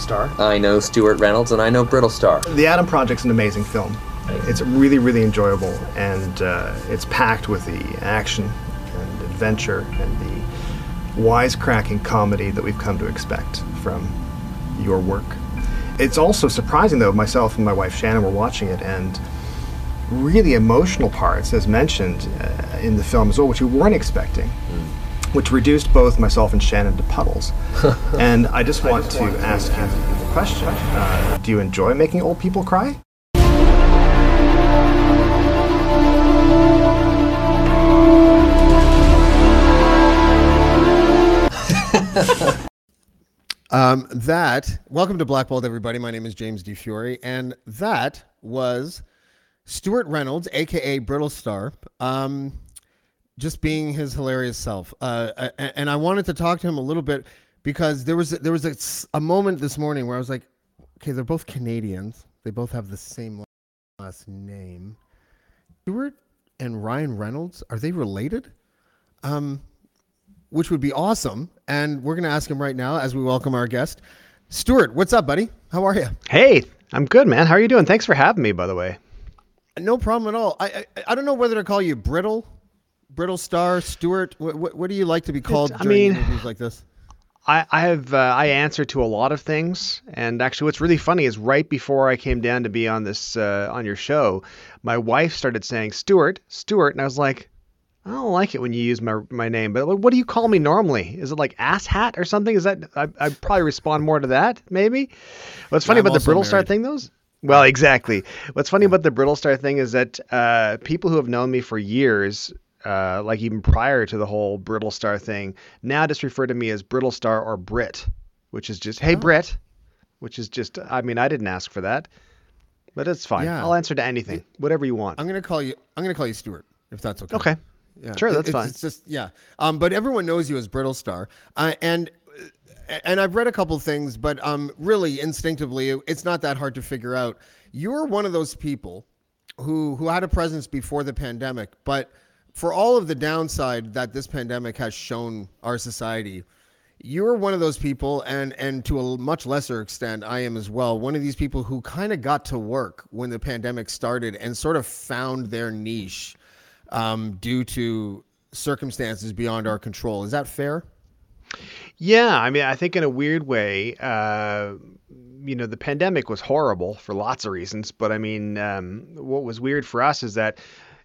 Brittlestar. I know Stewart Reynolds and I know Brittlestar. The Adam Project's an amazing film. It's really, really enjoyable, and uh, it's packed with the action and adventure and the wisecracking comedy that we've come to expect from your work. It's also surprising, though, myself and my wife Shannon were watching it, and really emotional parts, as mentioned uh, in the film as well, which we weren't expecting, which reduced both myself and Shannon to puddles. and I just want to ask you a question uh, Do you enjoy making old people cry? Um, that welcome to Blackballed, everybody. My name is James Di Fiore, and that was Stewart Reynolds, aka Brittlestar, um, just being his hilarious self. Uh, and I wanted to talk to him a little bit because there was there was a, a moment this morning where I was like, okay, they're both Canadians. They both have the same last name. Stewart and Ryan Reynolds are they related? Um, which would be awesome. And we're going to ask him right now as we welcome our guest. Stewart, what's up, buddy? How are you? Hey, I'm good, man. How are you doing? Thanks for having me, by the way. No problem at all. I I, I don't know whether to call you Brittle, Brittlestar, Stewart? What, what, what do you like to be called I during mean- interviews like this? I, I have uh, I answer to a lot of things, and actually, what's really funny is right before I came down to be on this uh, on your show, my wife started saying Stewart, Stewart, and I was like, I don't like it when you use my my name, but what do you call me normally? Is it like ass hat or something? Is that I I probably respond more to that maybe. What's funny I'm about the Brittlestar thing, though? is- Well, exactly. What's funny about the Brittlestar thing is that uh, people who have known me for years, uh, like even prior to the whole Brittlestar thing, now just refer to me as Brittlestar or Brit, which is just hey Brit, which is just I mean I didn't ask for that, but it's fine. Yeah. I'll answer to anything, whatever you want. I'm going to call you. I'm to call you Stewart, if that's okay. Okay. Yeah. Sure, that's it's, fine. It's just yeah. Um, but everyone knows you as Brittlestar, uh, and and I've read a couple things, but um, really instinctively, it's not that hard to figure out. You're one of those people who who had a presence before the pandemic, but for all of the downside that this pandemic has shown our society, you're one of those people, and and to a much lesser extent, I am as well. One of these people who kind of got to work when the pandemic started and sort of found their niche um, due to circumstances beyond our control. Is that fair? Yeah, I mean, I think in a weird way, uh, you know, the pandemic was horrible for lots of reasons. But I mean, um, what was weird for us is that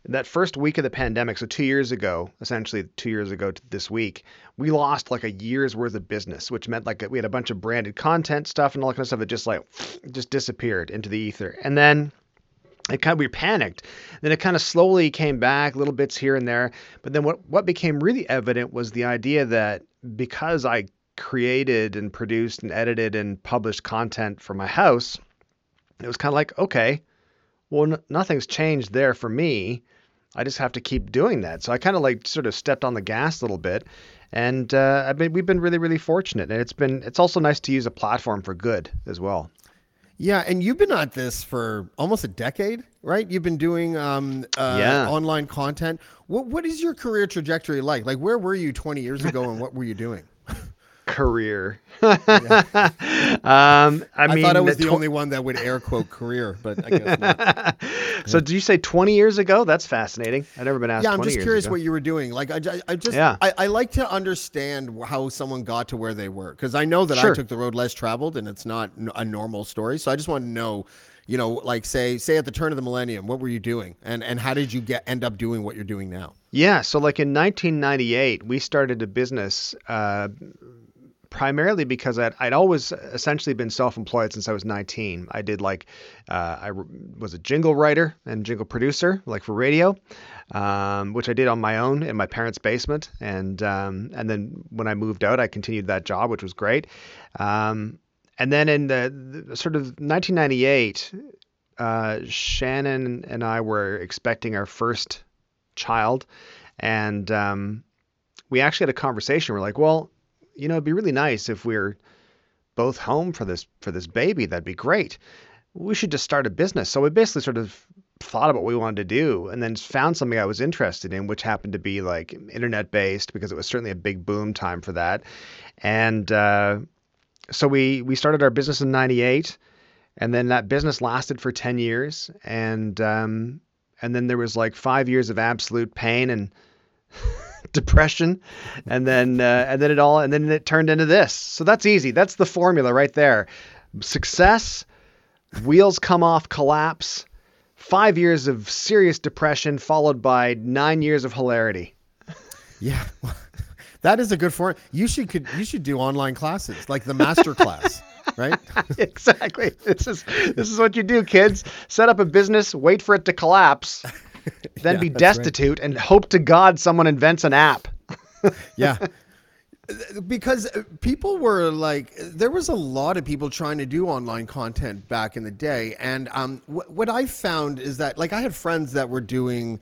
that first week of the pandemic, so two years ago, essentially two years ago to this week, we lost like a year's worth of business, which meant like we had a bunch of branded content stuff and all that kind of stuff that just like just disappeared into the ether. And then it kind of we panicked. Then it kind of slowly came back, little bits here and there. But then what what became really evident was the idea that because I created and produced and edited and published content for my house, it was kind of like okay, well n- nothing's changed there for me. I just have to keep doing that. So I kind of like sort of stepped on the gas a little bit, and uh, I've been we've been really really fortunate, and it's been it's also nice to use a platform for good as well. Yeah, and you've been at this for almost a decade, right? You've been doing um, uh, Yeah. online content. What what is your career trajectory like? Like, where were you 20 years ago, and what were you doing? career. um, I, I mean, thought I was the tw- only one that would air quote career, but I guess not. so did you say 20 years ago? That's fascinating. I've never been asked. yeah, I'm 20 just curious ago. what you were doing. Like, I, I just, Yeah. I, I like to understand how someone got to where they were because I know that I took the road less traveled and it's not a normal story. So I just want to know, you know, like say, say at the turn of the millennium, what were you doing, and and how did you get end up doing what you're doing now? Yeah, so like in 1998, we started a business uh, primarily because I'd, I'd always essentially been self-employed since I was 19. I did like uh, I was a jingle writer and jingle producer, like for radio, um, which I did on my own in my parents' basement, and um, and then when I moved out, I continued that job, which was great. Um, and then in the, the sort of 1998, uh, Shannon and I were expecting our first child, and um, we actually had a conversation. We're like, well, you know, it'd be really nice if we're both home for this for this baby. That'd be great. We should just start a business. So we basically sort of thought about what we wanted to do, and then found something I was interested in, which happened to be like internet based because it was certainly a big boom time for that. And uh, so we we started our business in '98, and then that business lasted for 10 years, and um, and then there was like five years of absolute pain and depression, and then uh, and then it all and then it turned into this. So that's easy. That's the formula right there. Success, wheels come off, collapse. Five years of serious depression followed by nine years of hilarity. Yeah, that is a good form. You should could you should do online classes like the master class, right? exactly. This is this is what you do, kids. Set up a business, wait for it to collapse, then Yeah, be that's right. destitute, and hope to God someone invents an app. yeah because people were like there was a lot of people trying to do online content back in the day and um, wh- what i found is that like i had friends that were doing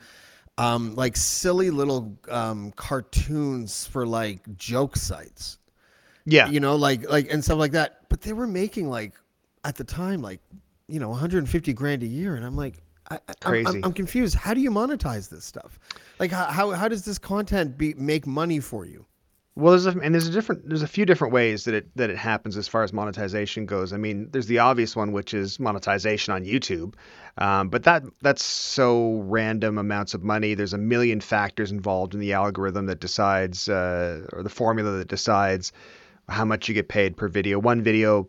um, like silly little um, cartoons for like joke sites Yeah. you know like like and stuff like that but they were making like at the time like you know 150 grand a year and i'm like I, I- I'm- I'm, Crazy. I'm, confused how do you monetize this stuff like how, how, how does this content be make money for you Well, there's a, and there's a different there's a few different ways that it that it happens as far as monetization goes. I mean, there's the obvious one, which is monetization on YouTube, um, but that that's so random amounts of money. There's a million factors involved in the algorithm that decides uh, or the formula that decides how much you get paid per video. One video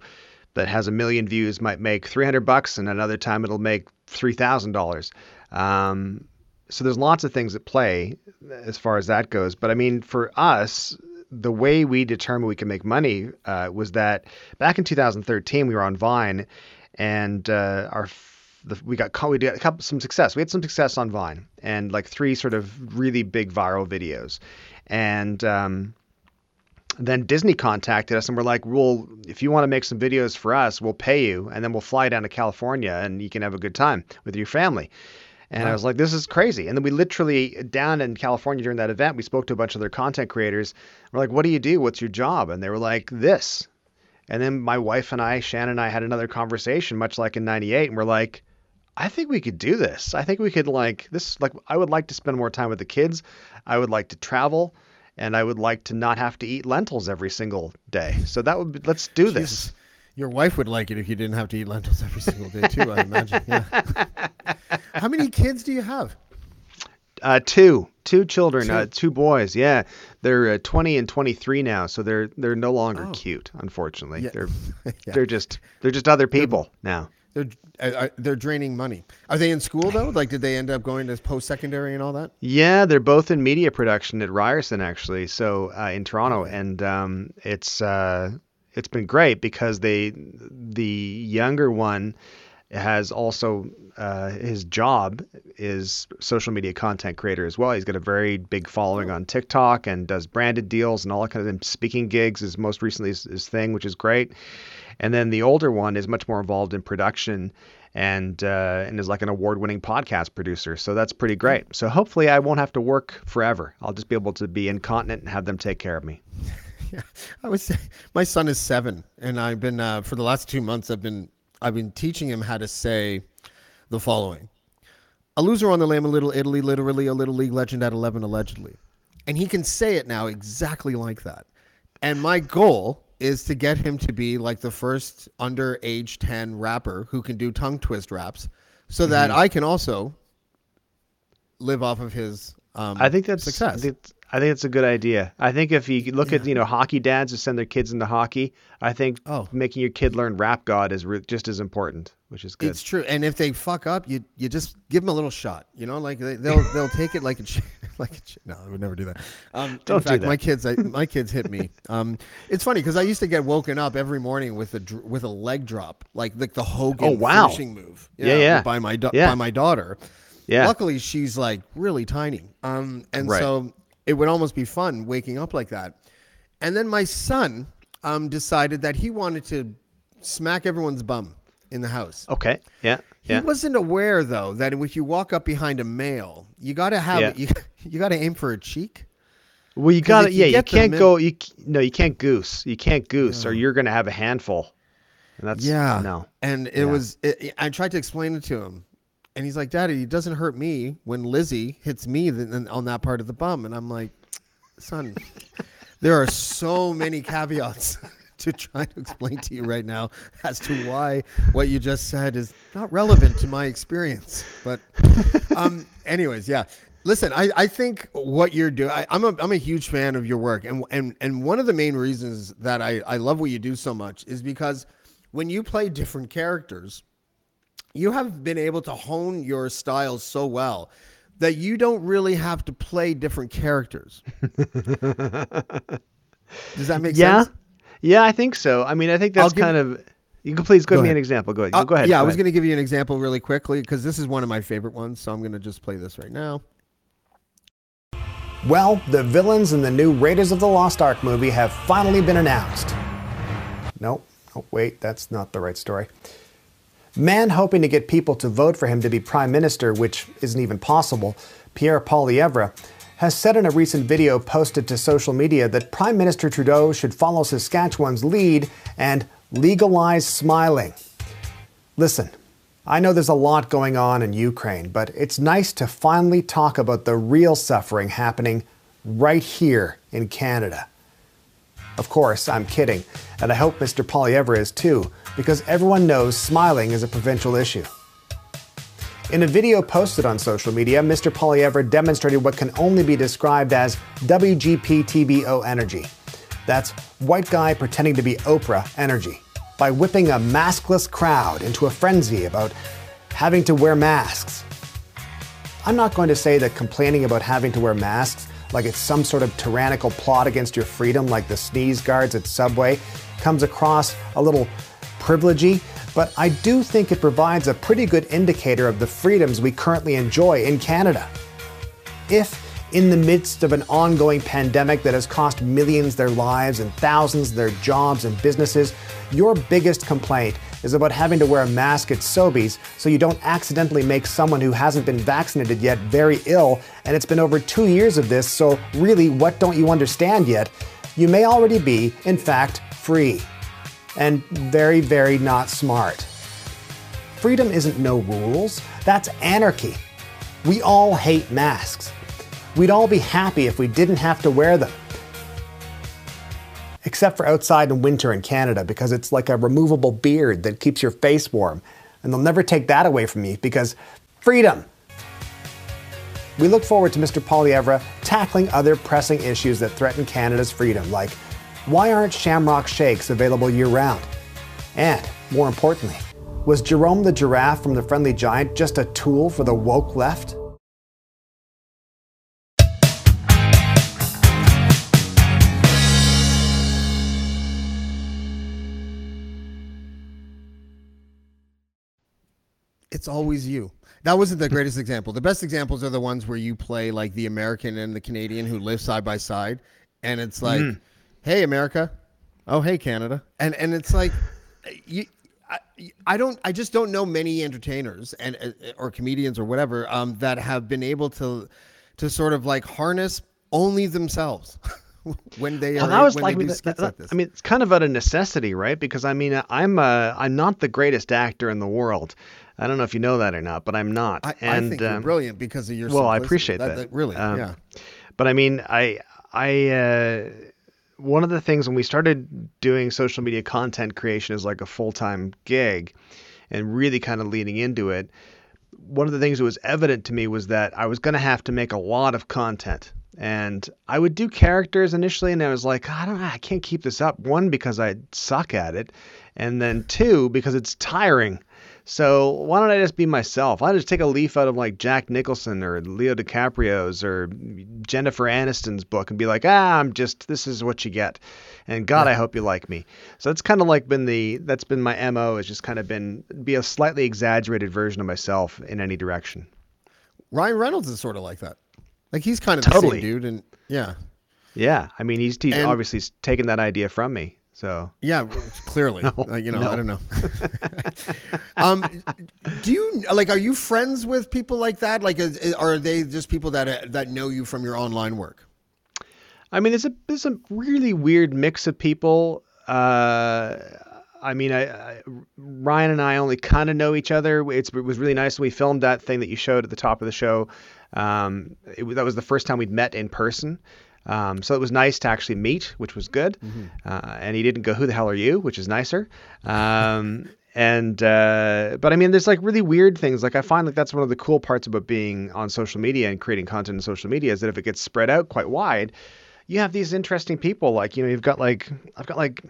that has a million views might make 300 bucks, and another time it'll make three thousand dollars. Um, so there's lots of things at play as far as that goes. But I mean, for us, the way we determined we could make money uh, was that back in 2013 we were on Vine, and uh, our the, we got we did couple, some success. We had some success on Vine, and like three sort of really big viral videos, and um, then Disney contacted us and we're like, well, if you want to make some videos for us, we'll pay you, and then we'll fly down to California and you can have a good time with your family. And I was like, this is crazy. And then we literally down in California during that event, we spoke to a bunch of their content creators. We're like, what do you do? What's your job? And they were like, this. And then my wife and I, Shannon and I, had another conversation, much like in '98, and we're like, I think we could do this. I think we could like this. Like, I would like to spend more time with the kids. I would like to travel, and I would like to not have to eat lentils every single day. So that would be, let's do this. Your wife would like it if you didn't have to eat lentils every single day too. I imagine. Yeah. How many kids do you have? Uh, two, two children, Uh, two boys. Yeah, they're uh, 20 and 23 now, so they're they're no longer Oh. cute. Unfortunately, Yeah. they're Yeah. they're just they're just other people now. They're uh, uh, they're draining money. Are they in school though? Like, did they end up going to post secondary and all that? Yeah, they're both in media production at Ryerson actually, so uh, in Toronto, and um, it's uh, it's been great because they the younger one has also uh, his job is social media content creator as well. He's got a very big following on TikTok and does branded deals and all kind of speaking gigs is most recently his, his thing, which is great. And then the older one is much more involved in production and uh, and is like an award-winning podcast producer. So that's pretty great. So hopefully I won't have to work forever. I'll just be able to be incontinent and have them take care of me. Yeah, I was. My son is seven, and I've been uh, for the last two months. I've been I've been teaching him how to say the following: "A loser on the lamb, a little Italy, literally a little league legend at eleven, allegedly," and he can say it now exactly like that. And my goal is to get him to be like the first under age 10 rapper who can do tongue twist raps so that Mm-hmm. I can also live off of his um, I think that's success. I think, I think it's a good idea. I think if you look at you know hockey dads who send their kids into hockey, I think Oh. making your kid learn rap god is re- just as important, which is good. It's true, and if they fuck up, you you just give them a little shot. You know, like they, they'll they'll take it like a ch- like no, I would never do that. Um, Don't in do fact, that. my kids, I, my kids hit me. Um, it's funny because I used to get woken up every morning with a with a leg drop, like like the Hogan Oh, wow. finishing move. Yeah, yeah. by my Yeah. by my daughter. Yeah. Luckily, she's like really tiny, um, and Right. so it would almost be fun waking up like that. And then my son um, decided that he wanted to smack everyone's bum in the house. Okay. Yeah. Yeah. He wasn't aware though that if you walk up behind a male, you got to have Yeah. you, you got to aim for a cheek. well, you got to Yeah. You can't go. You no. You can't goose. You can't goose, or you're gonna have a handful. And that's Yeah. No. And it Yeah. was it, I tried to explain it to him. And he's like, "Daddy, it doesn't hurt me when Lizzie hits me th- th- on that part of the bum." And I'm like, "Son, there are so many caveats to try to explain to you right now as to why what you just said is not relevant to my experience." But um anyways, yeah. Listen, I, I think what you're doing, I, I'm a I'm a huge fan of your work, and and and one of the main reasons that I I love what you do so much is because when you play different characters, you have been able to hone your style so well that you don't really have to play different characters. Does that make Yeah. sense? Yeah, I think so. I mean, I think that's give- kind of. You can please give me ahead. an example. Go ahead. Uh, go ahead. Yeah, I was going to give you an example really quickly because this is one of my favorite ones. So I'm going to just play this right now. Well, the villains in the new Raiders of the Lost Ark movie have finally been announced. Nope. Oh, wait, that's not the right story. Man hoping to get people to vote for him to be prime minister, which isn't even possible, Pierre Poilievre, has said in a recent video posted to social media that Prime Minister Trudeau should follow Saskatchewan's lead and legalize smiling. Listen, I know there's a lot going on in Ukraine, but it's nice to finally talk about the real suffering happening right here in Canada. Of course, I'm kidding, and I hope Mr. Poilievre is too, because everyone knows smiling is a provincial issue. In a video posted on social media, Mr. Poilievre demonstrated what can only be described as WGP-TBO energy. That's white guy pretending to be Oprah energy by whipping a maskless crowd into a frenzy about having to wear masks. I'm not going to say that complaining about having to wear masks like it's some sort of tyrannical plot against your freedom like the sneeze guards at Subway comes across a little privilegey, but I do think it provides a pretty good indicator of the freedoms we currently enjoy in Canada. If, in the midst of an ongoing pandemic that has cost millions their lives and thousands their jobs and businesses, your biggest complaint is about having to wear a mask at Sobeys so you don't accidentally make someone who hasn't been vaccinated yet very ill, and it's been over two years of this, so really, what don't you understand yet? You may already be, in fact, free. And very, very not smart. Freedom isn't no rules, that's anarchy. We all hate masks. We'd all be happy if we didn't have to wear them. Except for outside in winter in Canada, because it's like a removable beard that keeps your face warm. And they'll never take that away from me because freedom. We look forward to Mr. Poilievre tackling other pressing issues that threaten Canada's freedom, like why aren't shamrock shakes available year round? And, more importantly, was Jerome the giraffe from the Friendly Giant just a tool for the woke left? It's always you. That wasn't the greatest example. The best examples are the ones where you play like the American and the Canadian who live side by side, and it's like, "Hey, America," "Oh, hey, Canada," and and it's like, you. I, I don't. I just don't know many entertainers and uh, or comedians or whatever um, that have been able to to sort of like harness only themselves when they Well, are that was like, I mean, that- like. I mean, it's kind of out of necessity, right? Because I mean, I'm uh, I'm not the greatest actor in the world. I don't know if you know that or not, but I'm not. I, I and think you're um, brilliant because of your. well, I simplicity. appreciate that. really, Um, yeah. But I mean, I I uh, one of the things when we started doing social media content creation as like a full time gig and really kind of leaning into it, one of the things that was evident to me was that I was going to have to make a lot of content. And I would do characters initially, and I was like, I don't, I can't keep this up. One because I suck at it, and then two because it's tiring. So why don't I just be myself? I'll just take a leaf out of like Jack Nicholson or Leo DiCaprio's or Jennifer Aniston's book and be like, ah, I'm just this is what you get. And God, yeah. I hope you like me. So that's kind of like been the that's been my mo. Has just kind of been be a slightly exaggerated version of myself in any direction. Ryan Reynolds is sort of like that. Like he's kind of totally. dude, and yeah, yeah. I mean, he's, he's and, obviously taken that idea from me. So yeah, clearly, no, uh, you know, no. I don't know. um, do you like? Are you friends with people like that? Like, is, are they just people that uh, that know you from your online work? I mean, there's a there's a really weird mix of people. Uh, I mean, I, I, Ryan and I only kind of know each other. It's, it was really nice. When we filmed that thing that you showed at the top of the show. Um, it, that was the first time we'd met in person. Um, so it was nice to actually meet, which was good. Mm-hmm. Uh, and he didn't go, "Who the hell are you?" which is nicer. Um, and uh, but I mean, there's like really weird things. Like I find like that's one of the cool parts about being on social media and creating content in social media is that if it gets spread out quite wide, you have these interesting people. Like you know, you've got like I've got like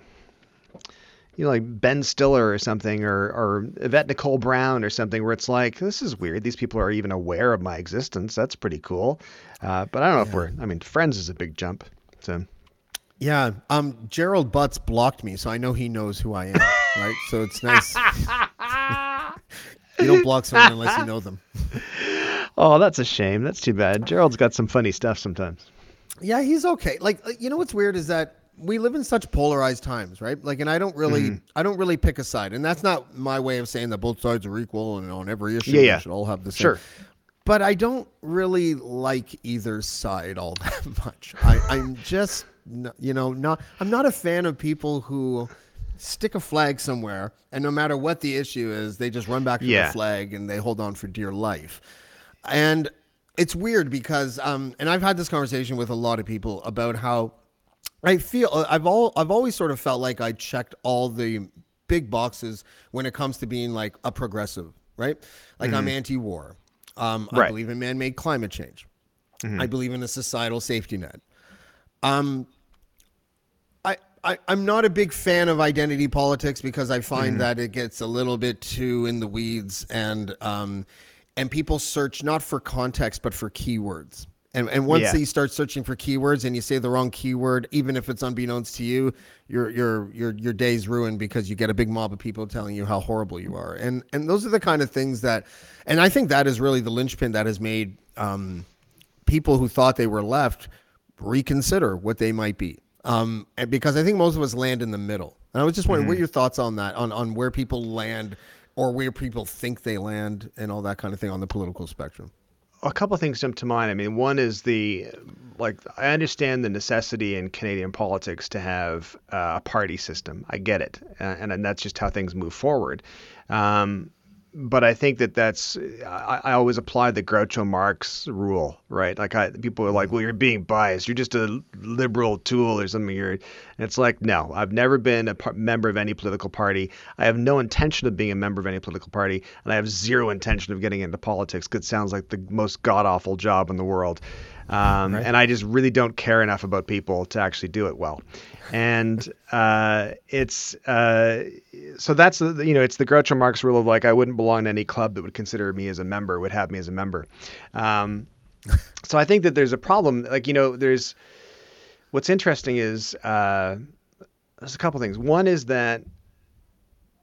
you know, like Ben Stiller or something, or or Yvette Nicole Brown or something, where it's like, this is weird. These people are even aware of my existence. That's pretty cool. Uh, but I don't know yeah. if we're. I mean, Friends is a big jump. So. Yeah. Um. Gerald Butts blocked me, so I know he knows who I am. right. So it's nice. you don't block someone unless you know them. Oh, that's a shame. That's too bad. Gerald's got some funny stuff sometimes. Yeah, he's okay. Like, you know what's weird is that we live in such polarized times, right? Like, and I don't really, mm-hmm. I don't really pick a side, and that's not my way of saying that both sides are equal and on every issue yeah, yeah. should all have the same. Sure. But I don't really like either side all that much. I, I'm just, you know, not. I'm not a fan of people who stick a flag somewhere, and no matter what the issue is, they just run back to yeah. the flag and they hold on for dear life. And it's weird because, um, and I've had this conversation with a lot of people about how I feel uh, I've all I've always sort of felt like I checked all the big boxes when it comes to being like a progressive, right? Like mm-hmm. I'm anti-war. Um, I believe in man-made climate change. Mm-hmm. I believe in a societal safety net. Um, I, I I'm not a big fan of identity politics because I find mm-hmm. that it gets a little bit too in the weeds and um, and people search not for context but for keywords. And and once yeah. you start searching for keywords and you say the wrong keyword, even if it's unbeknownst to you, your your your your day's ruined because you get a big mob of people telling you how horrible you are. And and those are the kind of things that, and I think that is really the linchpin that has made um, people who thought they were left reconsider what they might be. Um, and because I think most of us land in the middle. And I was just wondering, mm-hmm. what are your thoughts on that? On on where people land, or where people think they land, and all that kind of thing on the political spectrum a couple of things jump to mind. I mean, one is the like I understand the necessity in Canadian politics to have uh, a party system. I get it, uh, and, and that's just how things move forward. Um, but I think that that's I, I, always apply the Groucho Marx rule, right? Like I, people are like, mm. "Well, you're being biased. You're just a liberal tool or something." You're, and it's like, no, I've never been a par- member of any political party. I have no intention of being a member of any political party, and I have zero intention of getting into politics. Because it sounds like the most god awful job in the world. Um, right. And I just really don't care enough about people to actually do it well. And uh, it's uh, so that's you know it's the Groucho Marx rule of like I wouldn't belong to any club that would consider me as a member would have me as a member. Um, so I think that there's a problem. Like you know there's what's interesting is uh, there's a couple things. One is that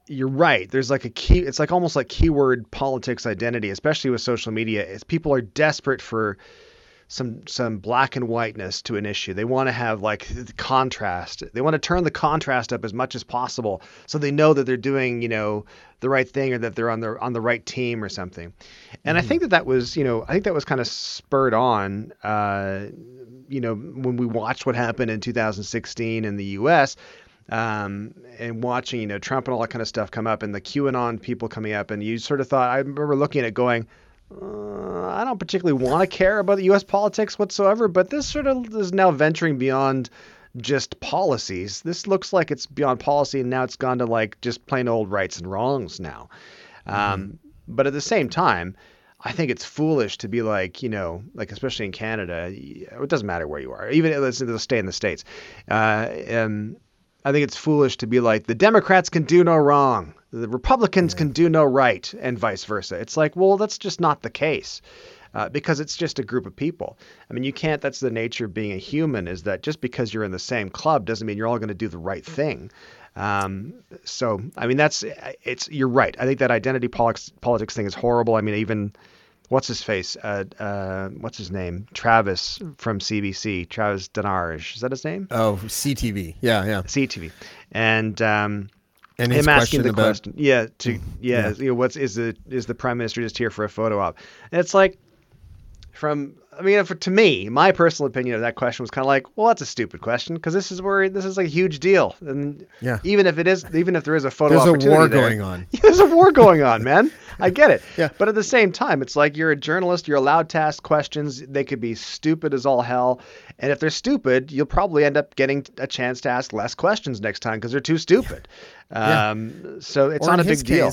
you're right. There's like a key. It's like almost like keyword politics identity, especially with social media. Is people are desperate for some some black and whiteness to an issue. They want to have like the contrast. They want to turn the contrast up as much as possible, so they know that they're doing you know the right thing or that they're on the on the right team or something. And mm-hmm. I think that that was you know I think that was kind of spurred on. Uh, you know when we watched what happened in 2016 in the U.S. Um, and watching, you know, Trump and all that kind of stuff come up and the QAnon people coming up, and you sort of thought, I remember looking at it going, uh, I don't particularly want to care about the U.S. politics whatsoever, but this sort of is now venturing beyond just policies. This looks like it's beyond policy, and now it's gone to like just plain old rights and wrongs now. Um, but at the same time, I think it's foolish to be like, you know, like especially in Canada, it doesn't matter where you are, even let's let's stay in the states. Uh, um, I think it's foolish to be like the Democrats can do no wrong, the Republicans can do no right, and vice versa. It's like, well, that's just not the case. Uh, because it's just a group of people. I mean, you can't. That's the nature of being a human. Is that just because you're in the same club doesn't mean you're all going to do the right thing. Um, so, I mean, that's it's. You're right. I think that identity politics politics thing is horrible. I mean, even what's his face? Uh, uh, what's his name? Travis from CBC. Travis Dhanraj. Is that his name? Oh, CTV. Yeah, yeah. CTV. And um, And him asking the about question, yeah, to yeah, yeah. You know, what's is the is the prime minister just here for a photo op? And it's like, from I mean, for, to me, my personal opinion of that question was kind of like, well, that's a stupid question because this is where this is like a huge deal, and Yeah. even if it is, even if there is a photo, There's a war there- going on. There's a war going on, man. I get it. Yeah. But at the same time, it's like you're a journalist. You're allowed to ask questions. They could be stupid as all hell. And if they're stupid, you'll probably end up getting a chance to ask less questions next time because they're too stupid. Yeah. Um, so it's Or not a big deal.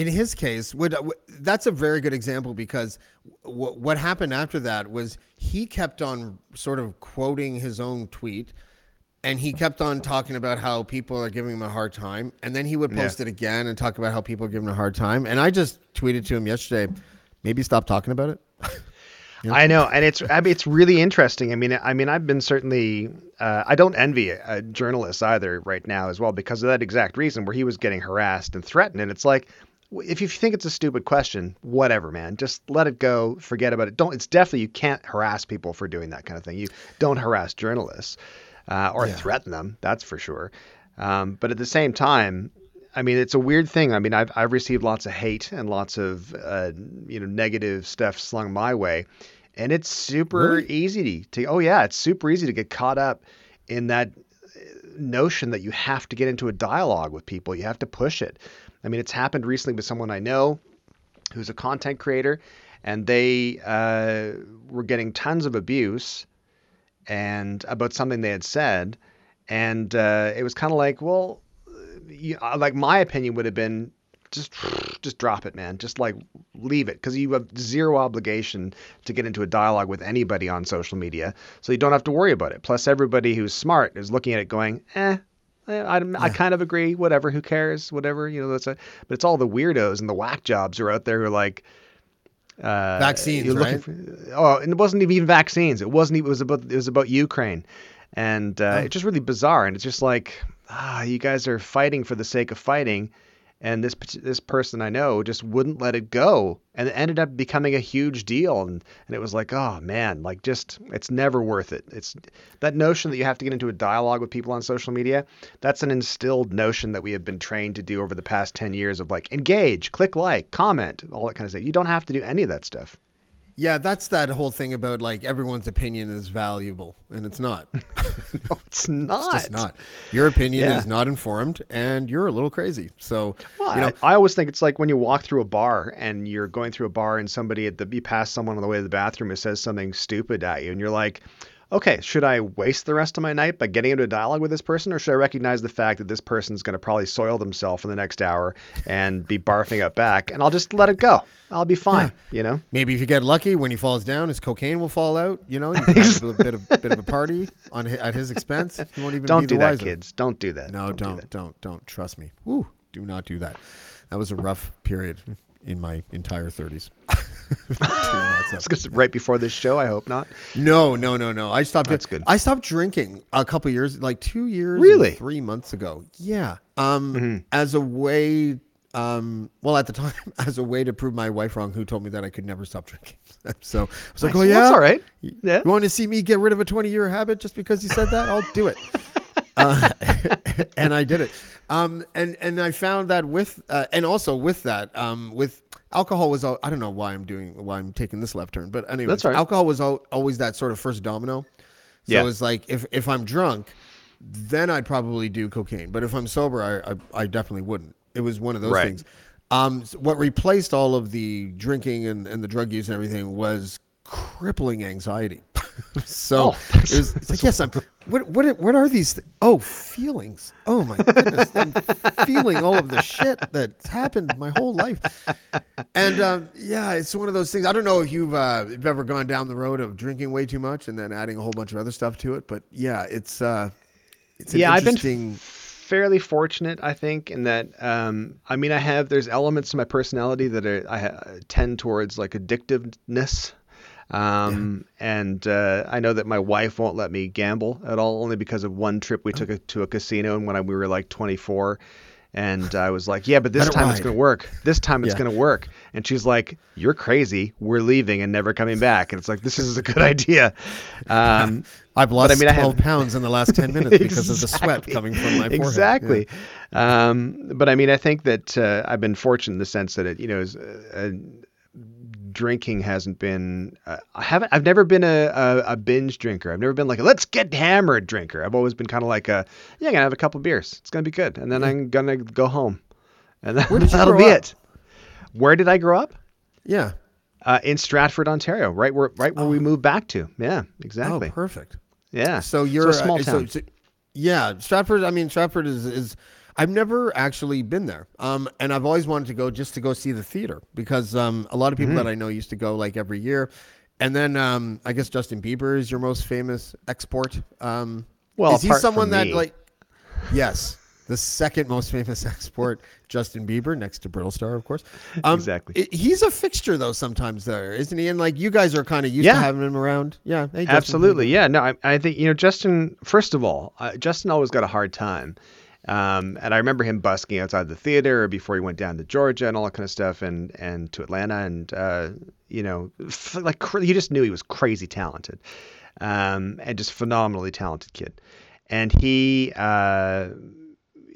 In his case, would w- that's a very good example because w- what happened after that was he kept on sort of quoting his own tweet, and he kept on talking about how people are giving him a hard time, and then he would post it again and talk about how people are giving him a hard time. And I just tweeted to him yesterday, maybe stop talking about it. I know, and it's I mean, it's really interesting. I mean, I mean, I've been certainly uh, I don't envy a, a journalist either right now as well because of that exact reason where he was getting harassed and threatened, and it's like if you think it's a stupid question, whatever, man, just let it go, forget about it. Don't. It's definitely you can't harass people for doing that kind of thing. You don't harass journalists uh, or threaten them. That's for sure. Um, but at the same time, I mean, it's a weird thing. I mean, I've I've received lots of hate and lots of uh, you know negative stuff slung my way, and it's super easy to, to. Oh yeah, it's super easy to get caught up in that uh, notion that you have to get into a dialogue with people. You have to push it. I mean, it's happened recently with someone I know who's a content creator, and they uh, were getting tons of abuse and about something they had said, and uh, it was kind of like, well, you, uh, like my opinion would have been just just drop it, man. Just like leave it because you have zero obligation to get into a dialogue with anybody on social media, so you don't have to worry about it. Plus, everybody who's smart is looking at it going, eh. Eh, I, I kind of agree. Whatever. Who cares? Whatever. You know. That's a. But it's all the weirdos and the whack jobs who are out there who are like, uh, Vaccines, right? for- oh, and it wasn't even vaccines. It wasn't. even- It was about. It was about Ukraine, and uh, it's just really bizarre. And it's just like, ah, you guys are fighting for the sake of fighting, and this this person I know just wouldn't let it go, and it ended up becoming a huge deal. And and it was like, oh man, like just it's never worth it. It's that notion that you have to get into a dialogue with people on social media. That's an instilled notion that we have been trained to do over the past ten years of like engage, click like, comment, all that kind of stuff. You don't have to do any of that stuff. Yeah, that's that whole thing about like everyone's opinion is valuable, and it's not. No, it's not. It's just not. Your opinion Yeah. is not informed, and you're a little crazy. So, Well, you know, I, I always think it's like when you walk through a bar and you're going through a bar and somebody at the you pass someone on the way to the bathroom who says something stupid at you and you're like, okay, should I waste the rest of my night by getting into a dialogue with this person, or should I recognize the fact that this person's going to probably soil themselves in the next hour and be barfing up back, and I'll just let it go. I'll be fine, you know. Maybe if you get lucky, when he falls down, his cocaine will fall out. You know, you can have a bit of bit of a party on at his expense. He won't even Don't do that, wiser. kids. Don't do that. No, do don't, that. don't, don't, Trust me. Woo, do not do that. That was a rough period in my entire thirties. Right before this show. I hope not. No, no, no, no. I stopped. That's good. I stopped drinking a couple years, like two years, Really? three months ago. Yeah. Um, Mm-hmm. as a way, um, well, at the time, as a way to prove my wife wrong, who told me that I could never stop drinking. so I was like, Nice. oh yeah, That's all right. Yeah. You want to see me get rid of a twenty-year habit just because you said that? I'll do it. Uh, and I did it. Um, and and I found that with uh, and also with that um, with alcohol was al- I don't know why I'm doing why I'm taking this left turn, but anyway, That's all right. alcohol was al- always that sort of first domino. So Yeah. it's like if if I'm drunk, then I'd probably do cocaine, but if I'm sober, I I, I definitely wouldn't. It was one of those Right. things. Um, s- what replaced all of the drinking and, and the drug use and everything was crippling anxiety. so Oh, it was, it's like, yes, I'm. What what what are these? Th- oh, feelings. Oh my goodness, I'm feeling all of the shit that's happened my whole life. And um, yeah, it's one of those things. I don't know if you've uh, you've ever gone down the road of drinking way too much and then adding a whole bunch of other stuff to it. But yeah, it's uh, it's yeah, I've been fairly fortunate, I think, in that. Um, I mean, I have there's elements to my personality that are, I ha- tend towards like addictiveness. Um, and uh, I know that my wife won't let me gamble at all, only because of one trip we took a, to a casino and when I, we were like 24. And I was like, yeah, but this time it's going to work. This time it's Yeah. going to work. And she's like, you're crazy. We're leaving and never coming back. And it's like, this is a good idea. Um, I've lost I mean, I have- 12 pounds in the last 10 minutes because of the sweat coming from my forehead. Exactly. Um, but I mean, I think that uh, I've been fortunate in the sense that it, you know, is, uh, drinking hasn't been. Uh, I haven't. I've never been a, a, a binge drinker. I've never been like a let's get hammered drinker. I've always been kind of like a yeah, I'm gonna have a couple beers. It's gonna be good, and then I'm gonna go home, and then Where did you that'll be up? it. Where did I grow up? Yeah. Uh, in Stratford, Ontario, right where right where we moved back to. Yeah, exactly. Oh, perfect. yeah. So you're a small uh, so- town. so- yeah, Stratford. I mean, Stratford is is. I've never actually been there, um, and I've always wanted to go just to go see the theater because um, a lot of people Mm-hmm. that I know used to go like every year, and then um, I guess Justin Bieber is your most famous export. Um, Well, is he someone that me. like? Yes, the second most famous export, Justin Bieber, next to Brittlestar, of course. Um, Exactly. i- He's a fixture though sometimes there, isn't he? And like you guys are kind of used Yeah. to having him around. Yeah, hey, Absolutely, Bieber. yeah. No, I, I think you know Justin. First of all, uh, Justin always got a hard time, um, and I remember him busking outside the theater before he went down to Georgia and all that kind of stuff, and and to Atlanta, and uh, you know, like you just knew he was crazy talented, um, and just phenomenally talented kid, and he. Uh,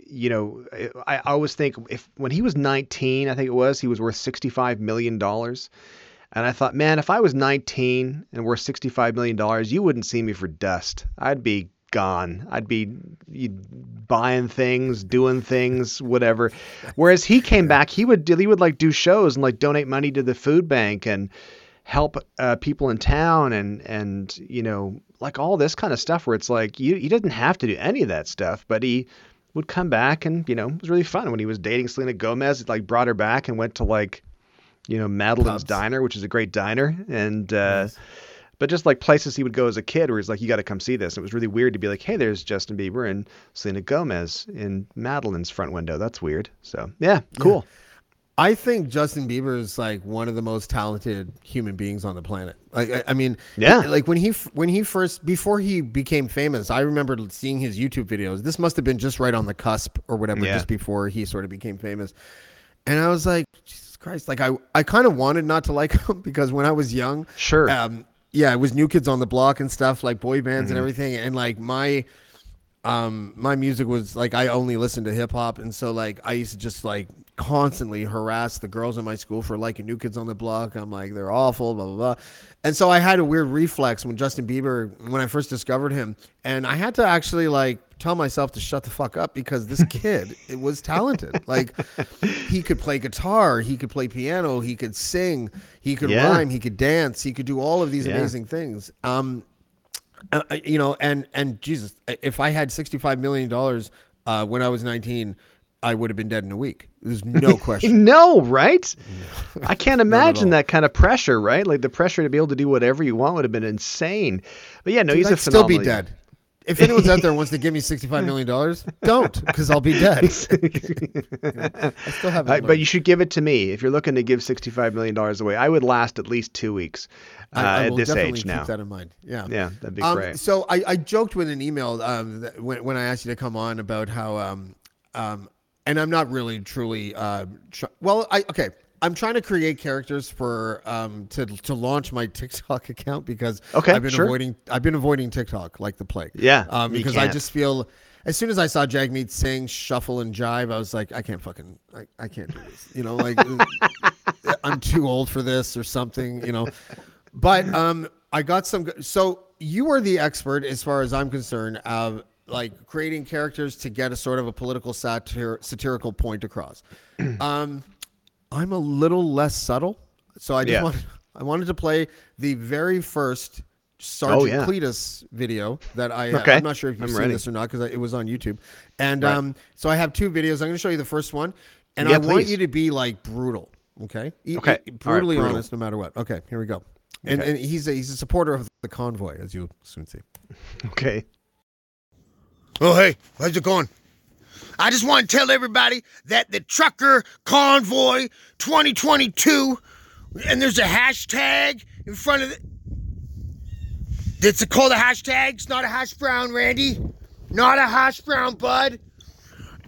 you know, I, I always think if when he was 19, I think it was, he was worth 65 million dollars. And I thought, man, if I was 19 and worth 65 million dollars, you wouldn't see me for dust. I'd be gone. I'd be you'd buying things, doing things, whatever. Whereas he came back, he would he would like do shows and like donate money to the food bank and help uh, people in town and and you know like all this kind of stuff where it's like you he didn't have to do any of that stuff, but he would come back and you know it was really fun when he was dating Selena Gomez. It like brought her back and went to like you know Madeline's Pubs. Diner, which is a great diner, and uh, but just like places he would go as a kid, where he's like, you got to come see this. And it was really weird to be like, hey, there's Justin Bieber and Selena Gomez in Madeline's front window. That's weird. So yeah, cool. I think Justin Bieber is like one of the most talented human beings on the planet. Like, I, I mean, Yeah. Like when he when he first before he became famous, I remember seeing his YouTube videos. This must have been just right on the cusp or whatever, Yeah. just before he sort of became famous. And I was like, Jesus Christ! Like I I kind of wanted not to like him because when I was young, Sure. um, yeah, it was New Kids on the Block and stuff like boy bands Mm-hmm. and everything, and like my um my music was like I only listened to hip hop and so like I used to just like constantly harass the girls in my school for liking new kids on the block. I'm like they're awful, blah blah blah. And so I had a weird reflex when Justin Bieber when I first discovered him and I had to actually like tell myself to shut the fuck up because this kid it was talented. Like he could play guitar, he could play piano, he could sing, he could Yeah. rhyme, he could dance, he could do all of these Yeah. amazing things. Um Uh, uh, you know, and and Jesus, if I had sixty five million dollars uh, when I was nineteen, I would have been dead in a week. There's no question. no, right? I can't imagine that kind of pressure, right? Like the pressure to be able to do whatever you want would have been insane. But yeah, no, Dude, he's I'd a still be dead. If anyone's out there wants to give me sixty five million dollars, don't, because I'll be dead. I still haven't. Uh, but you should give it to me if you're looking to give sixty-five million dollars away. I would last at least two weeks uh, I, I at this definitely age keep now. that in mind. Yeah. Yeah, that'd be Um, great. So I, I joked with an email um, that when, when I asked you to come on about how, um, um, and I'm not really truly, uh, tr- well, I okay. I'm trying to create characters for um, to to launch my TikTok account because Okay, I've been sure. avoiding I've been avoiding TikTok like the plague. Yeah, um, because I just feel as soon as I saw Jagmeet Singh, shuffle, and jive, I was like, I can't fucking, I, I can't do this. You know, like I'm too old for this or something. You know, but um, I got some. So you are the expert, as far as I'm concerned, of like creating characters to get a sort of a political satir- satirical point across. um, I'm a little less subtle, so I just Yeah. wanted, I wanted to play the very first Sergeant Oh, yeah. Cletus video that I. Okay. I'm not sure if you've I'm seen ready. this or not because it was on YouTube, and Right. um, so I have two videos. I'm going to show you the first one, and Yeah, I want you to be like brutal. Okay. E- Okay. e- All right, brutally brutal. honest, no matter what. Okay. Here we go. And, Okay. and he's a he's a supporter of the convoy, as you'll soon see. Okay. Oh, hey, how's it going? I just want to tell everybody that the Trucker Convoy 2022, and there's a hashtag in front of it. It's called a hashtag. It's not a hash brown, Randy. Not a hash brown, bud.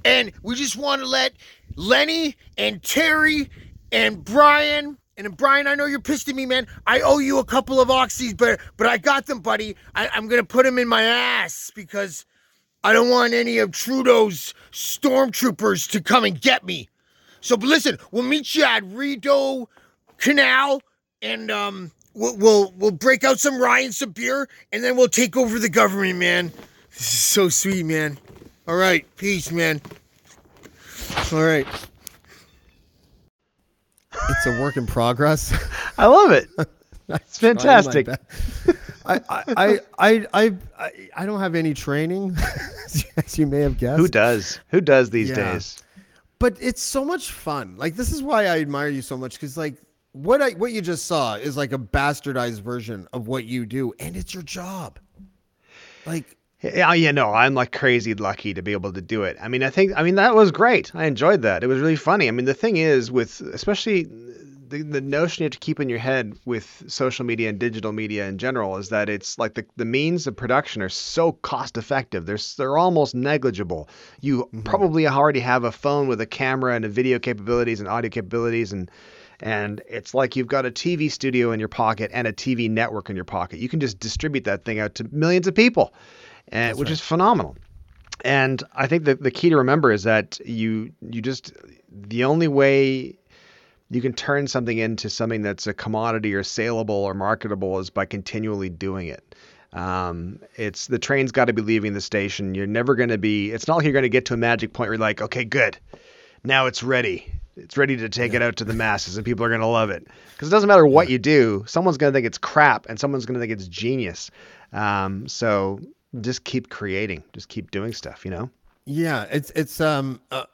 And we just want to let Lenny and Terry and Brian. And Brian, I know you're pissed at me, man. I owe you a couple of oxys, but but I got them, buddy. I, I'm gonna put them in my ass because I don't want any of Trudeau's stormtroopers to come and get me. So, but listen, we'll meet you at Rideau Canal, and um, we'll we'll we'll break out some rye and some beer, and then we'll take over the government, man. This is so sweet, man. All right, peace, man. All right. It's a work in progress. I love it. It's fantastic. best. I, I, I, I, I, I, I don't have any training, as you may have guessed. Who does? Who does these Yeah. days? but it's so much fun. Like this is why I admire you so much because like what I what you just saw is like a bastardized version of what you do, and it's your job. Like Yeah, yeah, no, I'm like crazy lucky to be able to do it. I mean, I think, I mean, that was great. I enjoyed that. It was really funny. I mean, the thing is, with especially the, the notion you have to keep in your head with social media and digital media in general is that it's like the, the means of production are so cost effective. They're, they're almost negligible. You mm-hmm. probably already have a phone with a camera and a video capabilities and audio capabilities and and it's like you've got a TV studio in your pocket and a TV network in your pocket. You can just distribute that thing out to millions of people, eh, and, which is phenomenal. And I think that the key to remember is that you you just the only way you can turn something into something that's a commodity or saleable or marketable is by continually doing it. Um, it's the train's got to be leaving the station. You're never going to be. It's not like you're going to get to a magic point where you're like, okay, good, now it's ready. It's ready to take it out to the masses, and people are going to love it. Because it doesn't matter what you do, someone's going to think it's crap, and someone's going to think it's genius. Um, so just keep creating, just keep doing stuff. You know. Yeah, it's it's um uh,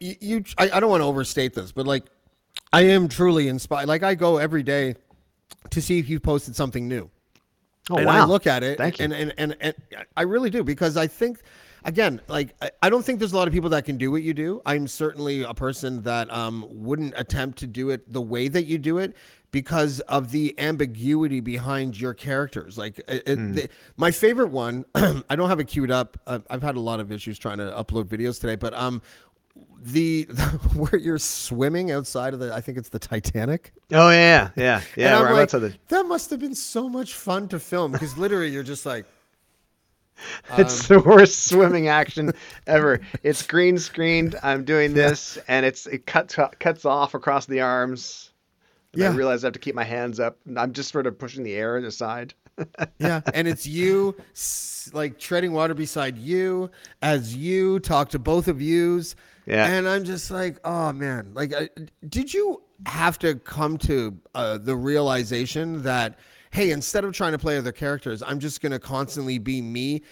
you, you I, I don't want to overstate this, but like I am truly inspired. Like I go every day to see if you've posted something new. Oh and wow! I look at it Thank you. and, and and and I really do because I think again, like I- don't think there's a lot of people that can do what you do. I'm certainly a person that um wouldn't attempt to do it the way that you do it because of the ambiguity behind your characters. Like it, Hmm. the- my favorite one, I don't have it queued up. Uh, I've had a lot of issues trying to upload videos today, but um the where you're swimming outside of the I think it's the Titanic. Oh yeah, yeah, yeah. We're like, outside the- that must have been so much fun to film because literally you're just like, It's Um, the worst swimming action ever. It's green screened. I'm doing this, and it's it cuts cuts off across the arms. And I realize I have to keep my hands up. and I'm just sort of pushing the air aside. yeah, and it's you like treading water beside you as you talk to both of yous. Yeah. and I'm just like, oh man, like, did you have to come to uh, the realization that? hey, instead of trying to play other characters, I'm just going to constantly be me,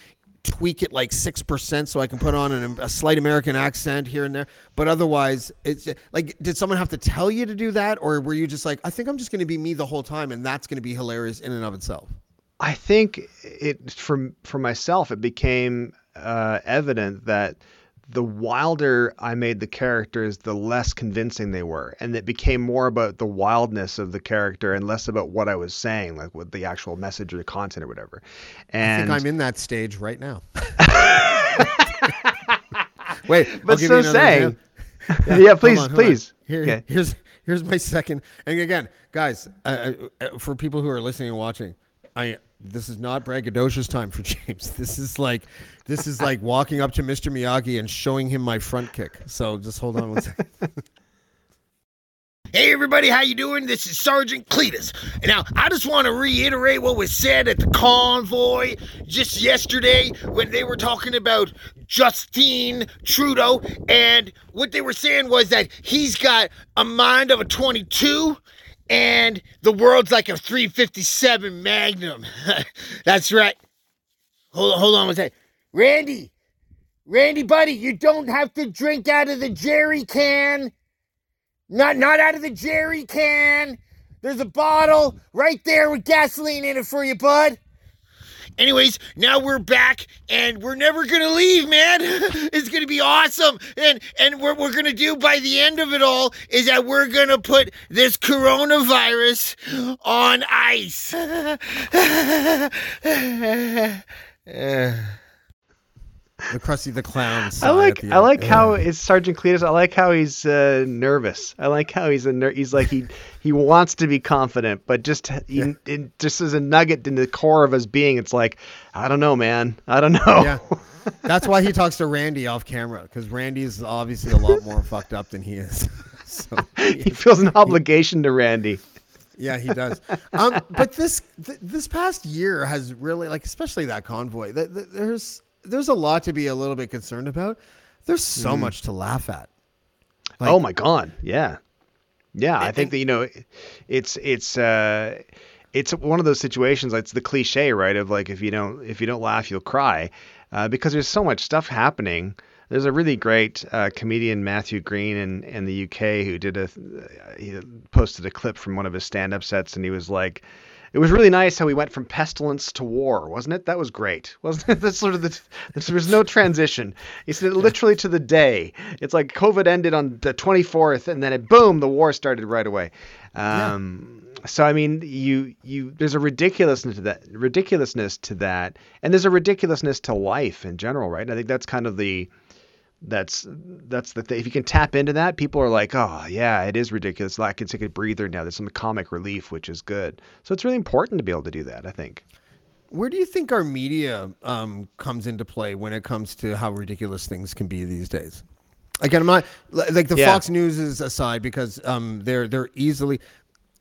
tweak it like 6% so I can put on an, a slight American accent here and there. But otherwise, it's like, did someone have to tell you to do that? Or were you just like, I think I'm just going to be me the whole time and that's going to be hilarious in and of itself? I think it, for, for myself, it became uh, evident that the wilder I made the characters, the less convincing they were. And it became more about the wildness of the character and less about what I was saying, like with the actual message or the content or whatever. And I think I'm in that stage right now. Wait, but so saying. Yeah, yeah, please, on, please. Here, okay. Here's here's my second. And again, guys, uh, uh, for people who are listening and watching, I this is not braggadocious time for James. This is like this is like walking up to Mr. Miyagi and showing him my front kick. So just hold on one second. Hey everybody, how you doing? This is Sergeant Cletus. Now, I just want to reiterate what was said at the convoy just yesterday when they were talking about Justin Trudeau, and what they were saying was that he's got a mind of a 22 and the world's like a 357 Magnum. That's right. Hold on, hold on one second. Randy, Randy, buddy, you don't have to drink out of the jerry can. Not, not out of the jerry can. There's a bottle right there with gasoline in it for you, bud. Anyways, now we're back and we're never gonna leave, man. it's gonna be awesome. And and what we're gonna do by the end of it all is that we're gonna put this coronavirus on ice. The Krusty the Clown. I like I like how it's Sergeant Cletus. I like how he's uh, nervous. I like how he's a ner- he's like he he wants to be confident, but just he, yeah. just as a nugget in the core of his being, it's like I don't know, man. I don't know. Yeah. That's why he talks to Randy off camera because Randy is obviously a lot more fucked up than he is. so he, he feels an obligation to Randy. Yeah, he does. Um, but this th- this past year has really like, especially that convoy. Th- th- there's there's a lot to be a little bit concerned about. There's so mm. much to laugh at. Like, oh my god, yeah, yeah. I think that you know, it's it's uh, it's one of those situations. It's the cliche, right? Of like if you don't if you don't laugh, you'll cry, uh, because there's so much stuff happening. There's a really great uh, comedian Matthew Green in in the UK who did a he posted a clip from one of his stand up sets, and he was like it was really nice how we went from pestilence to war, wasn't it? That was great, wasn't it? That's sort of the there was no transition. Said literally to the day. It's like COVID ended on the 24th, and then it boom, the war started right away. Um, yeah. So I mean, you you there's a ridiculousness to that ridiculousness to that, and there's a ridiculousness to life in general, right? And I think that's kind of the that's that's the thing. If you can tap into that, people are like, oh yeah, it is ridiculous. I can take a breather now. There's some comic relief, which is good. So it's really important to be able to do that. I think. Where do you think our media um, comes into play when it comes to how ridiculous things can be these days? Again, I'm not like the yeah. Fox News is aside because um, they're they're easily.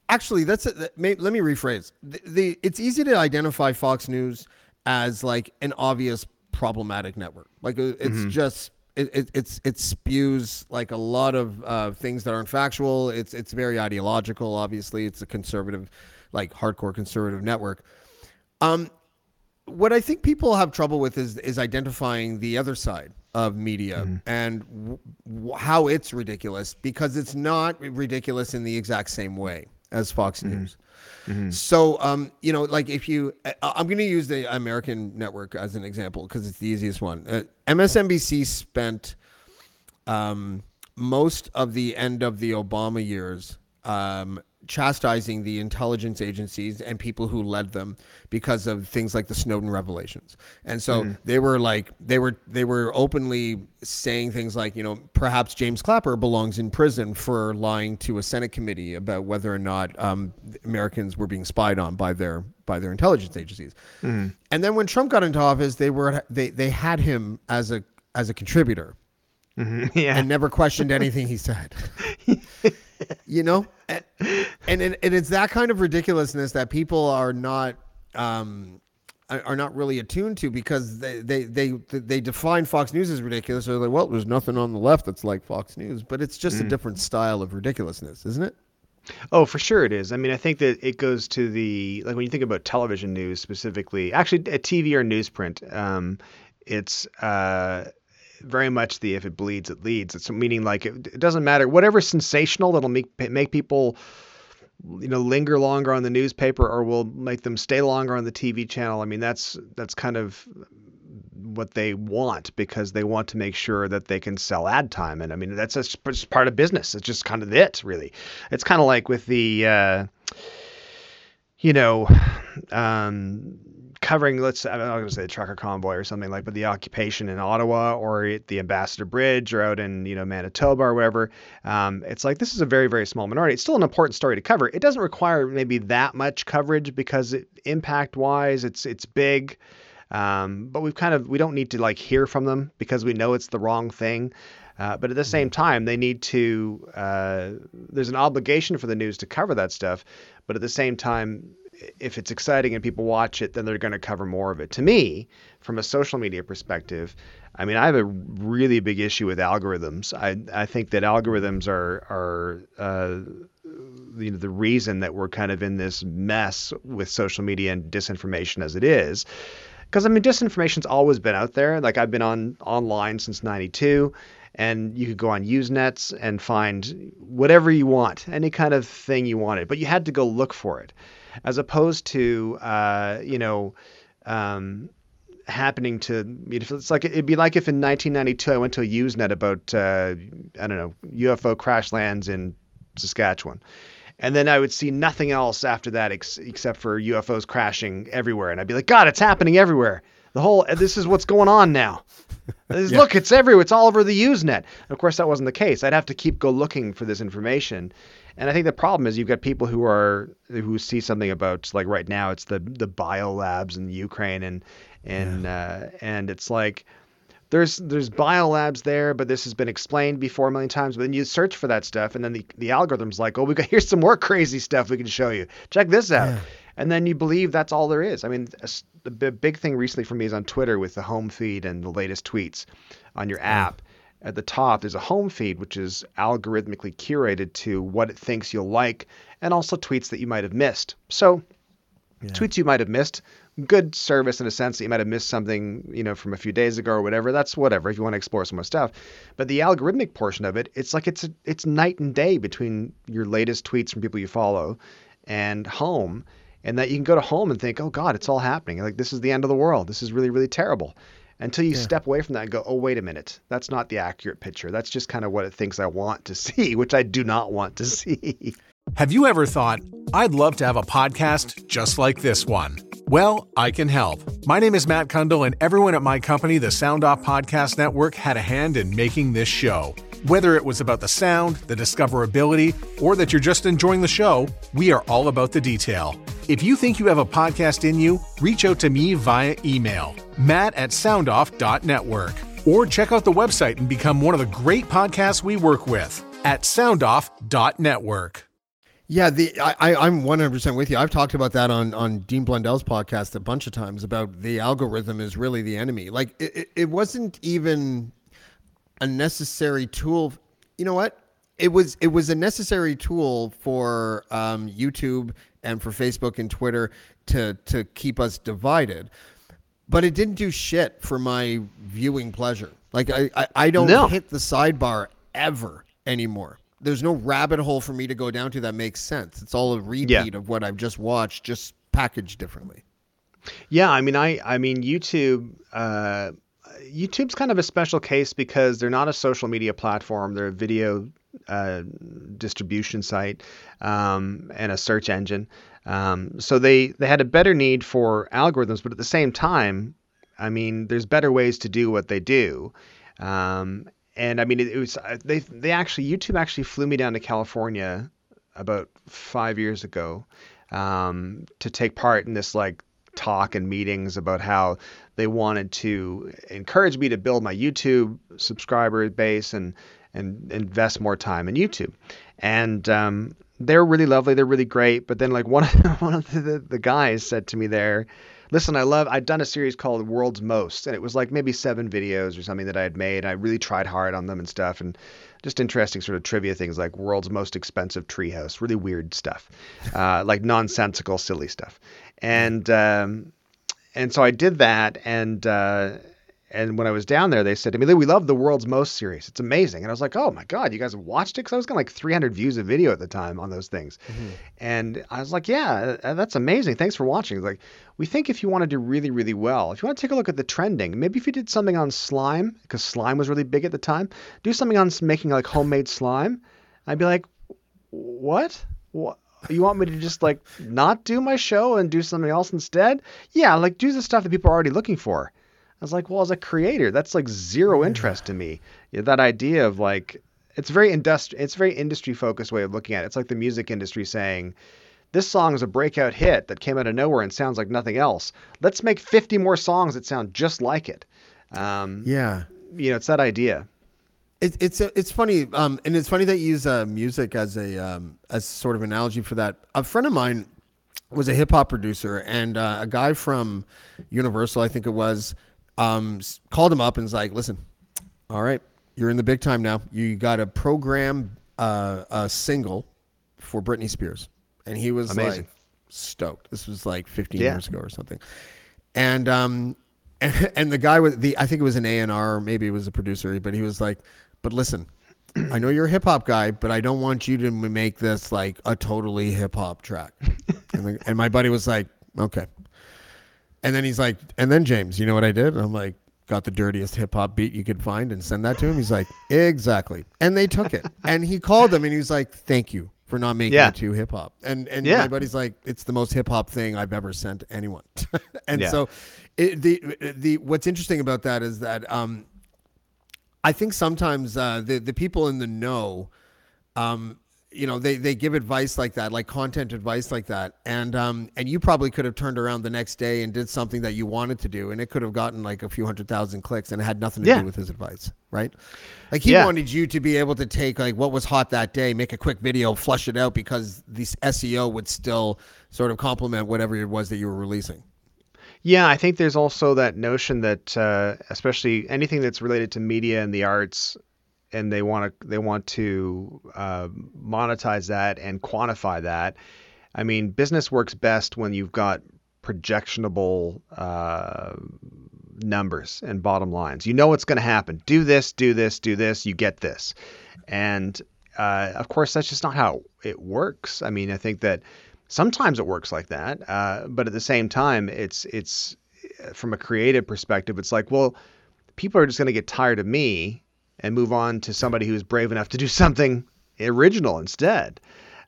Actually, that's a, let me rephrase. The, the it's easy to identify Fox News as like an obvious problematic network. Like uh, it's mm-hmm. just it, it, it's it spews like a lot of uh, things that aren't factual. It's it's very ideological. Obviously, it's a conservative, like hardcore conservative network. Um, what I think people have trouble with is is identifying the other side of media mm-hmm. and w- how it's ridiculous because it's not ridiculous in the exact same way as Fox mm-hmm. News. Mm-hmm. So, um, you know, like if you, I'm going to use the American network as an example because it's the easiest one. Uh, MSNBC spent um, most of the end of the Obama years um, chastising the intelligence agencies and people who led them because of things like the Snowden revelations. And so mm. they were like they were they were openly saying things like, you know, perhaps James Clapper belongs in prison for lying to a Senate committee about whether or not um, Americans were being spied on by their by their intelligence agencies. Mm. And then when Trump got into office, they were they they had him as a as a contributor. Mm-hmm. Yeah. And never questioned anything he said. you know, and, and and it's that kind of ridiculousness that people are not um are not really attuned to because they they they they define Fox News as ridiculous. They're like, well, there's nothing on the left that's like Fox News, but it's just mm. a different style of ridiculousness, isn't it? Oh, for sure it is. I mean, I think that it goes to the like when you think about television news specifically, actually a TV or newsprint, um, it's uh, very much the if it bleeds, it leads. It's meaning like it, it doesn't matter whatever sensational that'll make make people you know linger longer on the newspaper or will make them stay longer on the TV channel. I mean, that's that's kind of what they want because they want to make sure that they can sell ad time. And I mean, that's just part of business. It's just kind of it, really. It's kind of like with the, uh, you know, um, covering, let's, I'm not going to say the trucker convoy or something like, but the occupation in Ottawa or at the Ambassador Bridge or out in, you know, Manitoba or wherever. Um, it's like this is a very, very small minority. It's still an important story to cover. It doesn't require maybe that much coverage because it, impact wise, it's, it's big. Um, but we've kind of we don't need to like hear from them because we know it's the wrong thing. Uh, but at the same mm-hmm. time, they need to. Uh, there's an obligation for the news to cover that stuff. But at the same time, if it's exciting and people watch it, then they're going to cover more of it. To me, from a social media perspective, I mean, I have a really big issue with algorithms. I I think that algorithms are are uh, you know, the reason that we're kind of in this mess with social media and disinformation as it is because I mean disinformation's always been out there. Like I've been on online since '92, and you could go on Usenets and find whatever you want, any kind of thing you wanted, but you had to go look for it, as opposed to uh, you know. Um, happening to it's like it'd be like if in 1992 I went to a Usenet about uh, I don't know UFO crash lands in Saskatchewan and then I would see nothing else after that ex- except for UFOs crashing everywhere, and I'd be like, God, it's happening everywhere. The whole this is what's going on now. yeah. Look, it's everywhere. It's all over the Usenet. Of course, that wasn't the case. I'd have to keep go looking for this information, and I think the problem is you've got people who are who see something about like right now it's the the bio labs in Ukraine and and yeah. uh, and it's like there's there's biolabs there, but this has been explained before a million times. But then you search for that stuff, and then the, the algorithm's like, oh, we got here's some more crazy stuff we can show you. Check this out. Yeah. And then you believe that's all there is. I mean, the big thing recently for me is on Twitter with the home feed and the latest tweets on your app. Yeah. At the top, there's a home feed which is algorithmically curated to what it thinks you'll like, and also tweets that you might have missed. So, yeah. tweets you might have missed good service in a sense that you might have missed something, you know, from a few days ago or whatever. That's whatever if you want to explore some more stuff. But the algorithmic portion of it, it's like it's a, it's night and day between your latest tweets from people you follow and home. And that you can go to home and think, oh God, it's all happening. Like this is the end of the world. This is really, really terrible. Until you yeah. step away from that and go, oh wait a minute, that's not the accurate picture. That's just kind of what it thinks I want to see, which I do not want to see. Have you ever thought, I'd love to have a podcast just like this one? Well, I can help. My name is Matt Kundle, and everyone at my company, the Sound Off Podcast Network, had a hand in making this show. Whether it was about the sound, the discoverability, or that you're just enjoying the show, we are all about the detail. If you think you have a podcast in you, reach out to me via email, matt at soundoff.network, or check out the website and become one of the great podcasts we work with at soundoff.network. Yeah, the I, I'm 100% with you. I've talked about that on on Dean Blundell's podcast a bunch of times about the algorithm is really the enemy. Like it, it, it wasn't even a necessary tool. You know what? It was it was a necessary tool for um, YouTube and for Facebook and Twitter to to keep us divided, but it didn't do shit for my viewing pleasure. Like I I, I don't no. hit the sidebar ever anymore there's no rabbit hole for me to go down to that makes sense. It's all a repeat yeah. of what I've just watched, just packaged differently. Yeah, I mean, I I mean, YouTube. Uh, YouTube's kind of a special case because they're not a social media platform. They're a video uh, distribution site um, and a search engine. Um, so they they had a better need for algorithms, but at the same time, I mean, there's better ways to do what they do. Um, and I mean, it, it, was uh, they they actually YouTube actually flew me down to California about five years ago um, to take part in this like talk and meetings about how they wanted to encourage me to build my YouTube subscriber base and and invest more time in YouTube. And um, they're really lovely. They're really great. But then like one of one of the, the guys said to me there listen, I love, I'd done a series called World's Most, and it was like maybe seven videos or something that I had made. I really tried hard on them and stuff. And just interesting sort of trivia things like world's most expensive treehouse, really weird stuff, uh, like nonsensical, silly stuff, and um, and so I did that, and uh, and when I was down there, they said to me, "We love the world's most series. It's amazing." And I was like, "Oh my god, you guys watched it?" Because I was getting like 300 views a video at the time on those things, mm-hmm. and I was like, "Yeah, uh, that's amazing. Thanks for watching." Like, we think if you want to do really, really well, if you want to take a look at the trending, maybe if you did something on slime, because slime was really big at the time, do something on making like homemade slime. I'd be like, "What? What?" You want me to just like not do my show and do something else instead? Yeah, like do the stuff that people are already looking for. I was like, well, as a creator, that's like zero interest to me. That idea of like, it's very industri- it's very industry focused way of looking at it. It's like the music industry saying, this song is a breakout hit that came out of nowhere and sounds like nothing else. Let's make 50 more songs that sound just like it. Um, yeah. You know, it's that idea. It, it's it's funny, um, and it's funny that you use uh, music as a um, as sort of analogy for that. A friend of mine was a hip hop producer, and uh, a guy from Universal, I think it was, um, called him up and was like, "Listen, all right, you're in the big time now. You got to program uh, a single for Britney Spears," and he was Amazing. like stoked. This was like 15 yeah. years ago or something, and um, and, and the guy with the I think it was an A and R, maybe it was a producer, but he was like, "But listen." I know you're a hip hop guy, but I don't want you to make this like a totally hip hop track. and, the, and my buddy was like, okay. And then he's like, and then James, you know what I did? And I'm like, got the dirtiest hip hop beat you could find and send that to him. He's like, exactly. And they took it. And he called them and he was like, thank you for not making yeah. it too hip hop. And and yeah. everybody's like, it's the most hip hop thing I've ever sent anyone. and yeah. so, it, the the what's interesting about that is that um, I think sometimes uh, the the people in the know um, you know they, they give advice like that like content advice like that and um and you probably could have turned around the next day and did something that you wanted to do and it could have gotten like a few hundred thousand clicks and it had nothing to yeah. do with his advice right like he yeah. wanted you to be able to take like what was hot that day make a quick video flush it out because the seo would still sort of complement whatever it was that you were releasing yeah, I think there's also that notion that, uh, especially anything that's related to media and the arts, and they want to they want to uh, monetize that and quantify that. I mean, business works best when you've got projectionable uh, numbers and bottom lines. You know what's going to happen. Do this, do this, do this. You get this, and uh, of course, that's just not how it works. I mean, I think that sometimes it works like that, uh, but at the same time, it's it's from a creative perspective, it's like, well, people are just going to get tired of me and move on to somebody who's brave enough to do something original instead.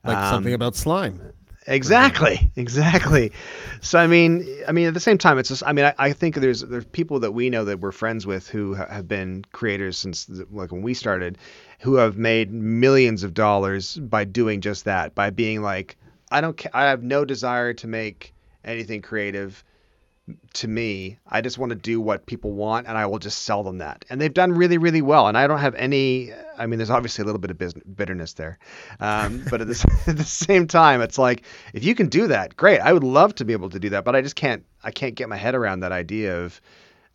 Like um, something about slime. Exactly, exactly. So I mean, I mean, at the same time, it's just. I mean, I, I think there's there's people that we know that we're friends with who ha- have been creators since like when we started, who have made millions of dollars by doing just that, by being like, I don't, ca- I have no desire to make anything creative to me. I just want to do what people want and I will just sell them that. And they've done really, really well. And I don't have any, I mean, there's obviously a little bit of business, bitterness there. Um, but at the, at the same time, it's like, if you can do that, great. I would love to be able to do that, but I just can't, I can't get my head around that idea of,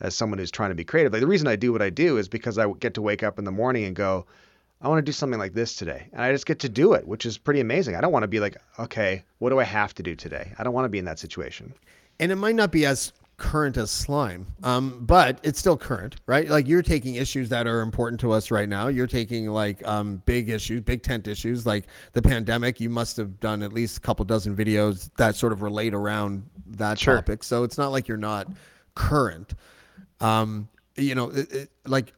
as someone who's trying to be creative. Like the reason I do what I do is because I get to wake up in the morning and go, I want to do something like this today. And I just get to do it, which is pretty amazing. I don't want to be like, okay, what do I have to do today? I don't want to be in that situation and it might not be as current as slime, um, but it's still current, right? Like you're taking issues that are important to us right now. You're taking like um, big issues, big tent issues, like the pandemic. You must have done at least a couple dozen videos that sort of relate around that sure. topic. So it's not like you're not current. Um, you know, it, it, like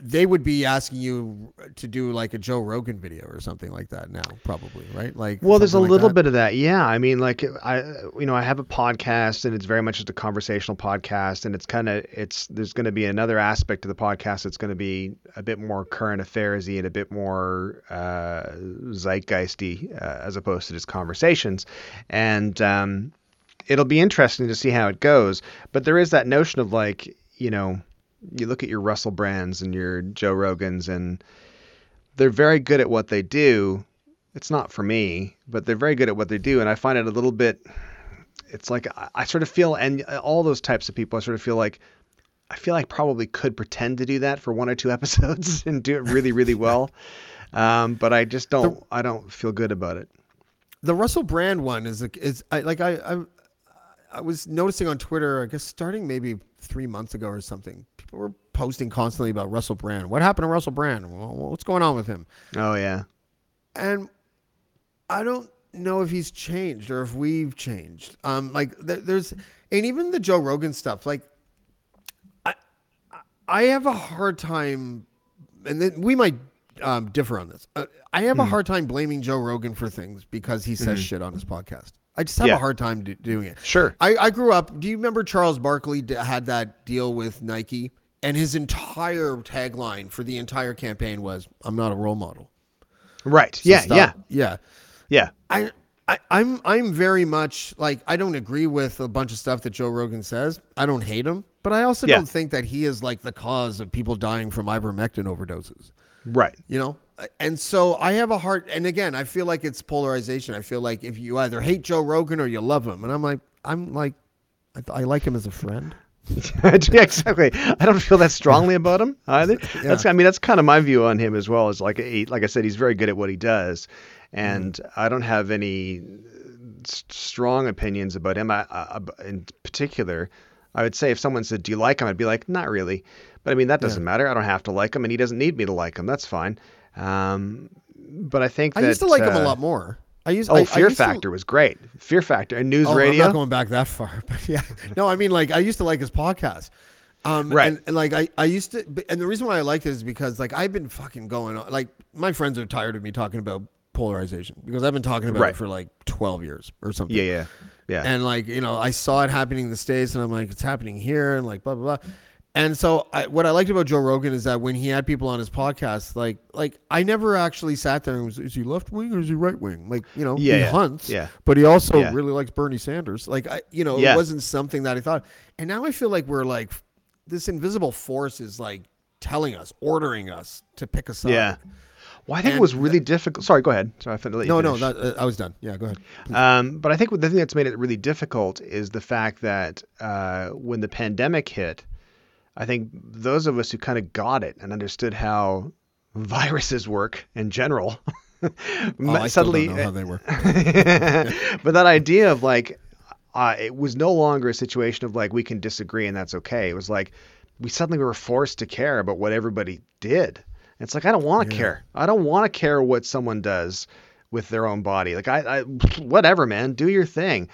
they would be asking you to do like a Joe Rogan video or something like that now, probably, right? Like, well, there's a like little that. bit of that, yeah. I mean, like, I, you know, I have a podcast, and it's very much just a conversational podcast, and it's kind of, it's there's going to be another aspect to the podcast that's going to be a bit more current affairsy and a bit more uh, zeitgeisty, uh, as opposed to just conversations, and um, it'll be interesting to see how it goes. But there is that notion of like, you know you look at your Russell Brands and your Joe Rogans, and they're very good at what they do. It's not for me, but they're very good at what they do, and I find it a little bit. It's like I, I sort of feel, and all those types of people, I sort of feel like I feel like probably could pretend to do that for one or two episodes and do it really, really well. Um, but I just don't. I don't feel good about it. The Russell Brand one is is I, like I, I I was noticing on Twitter. I guess starting maybe three months ago or something. Were posting constantly about Russell Brand. What happened to Russell Brand? Well, what's going on with him? Oh yeah. And I don't know if he's changed or if we've changed. Um, like th- there's and even the Joe Rogan stuff. Like I I have a hard time, and then we might um, differ on this. Uh, I have a Hmm. hard time blaming Joe Rogan for things because he says Mhm. shit on his podcast. I just have Yeah. a hard time do- doing it. Sure. I, I grew up. Do you remember Charles Barkley d- had that deal with Nike? And his entire tagline for the entire campaign was, "I'm not a role model." Right. So yeah. stop- Yeah. Yeah. Yeah. I, I I'm I'm very much like I don't agree with a bunch of stuff that Joe Rogan says. I don't hate him, but I also Yeah. don't think that he is like the cause of people dying from ivermectin overdoses. Right. You know? And so I have a heart and again, I feel like it's polarization. I feel like if you either hate Joe Rogan or you love him. And I'm like I'm like I, I like him as a friend. yeah, exactly. I don't feel that strongly about him either. That's I mean that's kind of my view on him as well. Is like he, like I said, he's very good at what he does, and Mm-hmm. I don't have any strong opinions about him. I, I, in particular, I would say if someone said, "Do you like him?" I'd be like, "Not really," but I mean that doesn't matter. I don't have to like him, and he doesn't need me to like him. That's fine. Um, but I think I that, used to like him a uh, lot more. I used Oh, I- I Fear used to- Factor was great. Fear Factor and News Oh, Radio. I'm not going back that far, but yeah. No, I mean like I used to like his podcast. Um, Right. And, and like I, I used to, and the reason why I liked it is because like I've been fucking going on. Like my friends are tired of me talking about polarization because I've been talking about Right. it for like 12 years or something. Yeah, yeah, yeah. And like you know, I saw it happening in the states, and I'm like, it's happening here, and like blah blah blah. And so, I, what I liked about Joe Rogan is that when he had people on his podcast, like, like I never actually sat there and was, is he left wing or is he right wing? Like, you know, Yeah, he yeah, hunts, yeah. but he also Yeah. really likes Bernie Sanders. Like, I, you know, Yeah. it wasn't something that I thought. And now I feel like we're like, this invisible force is like telling us, ordering us to pick a side. Yeah. Well, I think it was really difficult. Sorry, go ahead. Sorry, I let you No, no, that, uh, I was done. Yeah, go ahead. Um, but I think the thing that's made it really difficult is the fact that uh, when the pandemic hit, I think those of us who kind of got it and understood how viruses work in general, Oh, suddenly don't know how they work. but that idea of like, uh, it was no longer a situation of like we can disagree and that's okay. It was like we suddenly were forced to care about what everybody did. And it's like I don't want to care. I don't want to care what someone does with their own body. Like I, I, whatever, man, do your thing.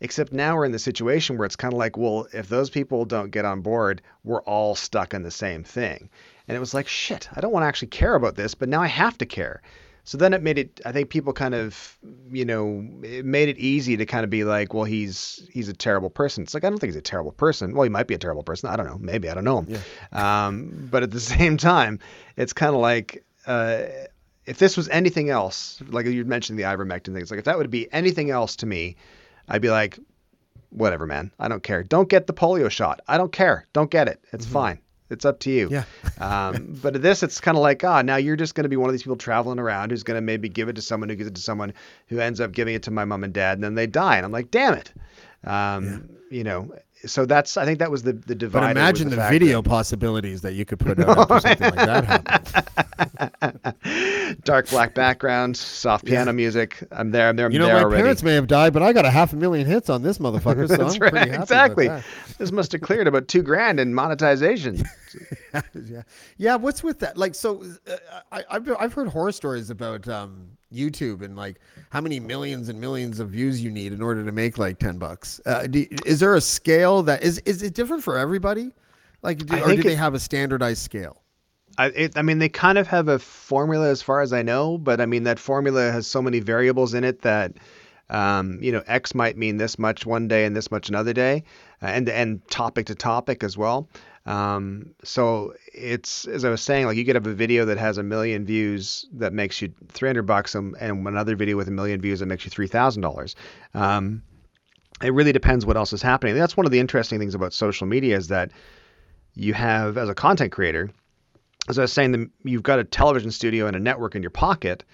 Except now we're in the situation where it's kind of like, well, if those people don't get on board, we're all stuck in the same thing. And it was like, shit, I don't want to actually care about this, but now I have to care. So then it made it. I think people kind of, you know, it made it easy to kind of be like, well, he's he's a terrible person. It's like I don't think he's a terrible person. Well, he might be a terrible person. I don't know. Maybe I don't know him. Yeah. Um, but at the same time, it's kind of like. Uh, if this was anything else, like you mentioned the ivermectin thing, it's like if that would be anything else to me, I'd be like, whatever, man. I don't care. Don't get the polio shot. I don't care. Don't get it. It's fine. It's up to you. Yeah. um, but this, it's kind of like, ah, now you're just going to be one of these people traveling around who's going to maybe give it to someone who gives it to someone who ends up giving it to my mom and dad, and then they die. And I'm like, damn it. Um, You know, so that's, I think that was the, the divider. But imagine the, fact video possibilities that you could put out after something like that happened. dark black background, soft piano music. I'm there. I'm there. I'm You know, there my already. parents may have died, but I got a half a million hits on this motherfucker, so That's I'm right. pretty happy exactly. This must have cleared about two grand in monetization. yeah, yeah. What's with that? Like, so uh, I, I've I've heard horror stories about um, YouTube and like how many millions and millions of views you need in order to make like ten bucks. Uh, do, is there a scale that is is it different for everybody? Like, do, or do they have a standardized scale? I, it, I mean, they kind of have a formula as far as I know, but I mean, that formula has so many variables in it that, um, you know, X might mean this much one day and this much another day, uh, and and topic to topic as well. Um, so it's as I was saying, like you could have a video that has a million views that makes you 300 bucks, and, and another video with a million views that makes you three thousand dollars. Um, it really depends what else is happening. That's one of the interesting things about social media is that you have as a content creator as I was saying, the, you've got a television studio and a network in your pocket,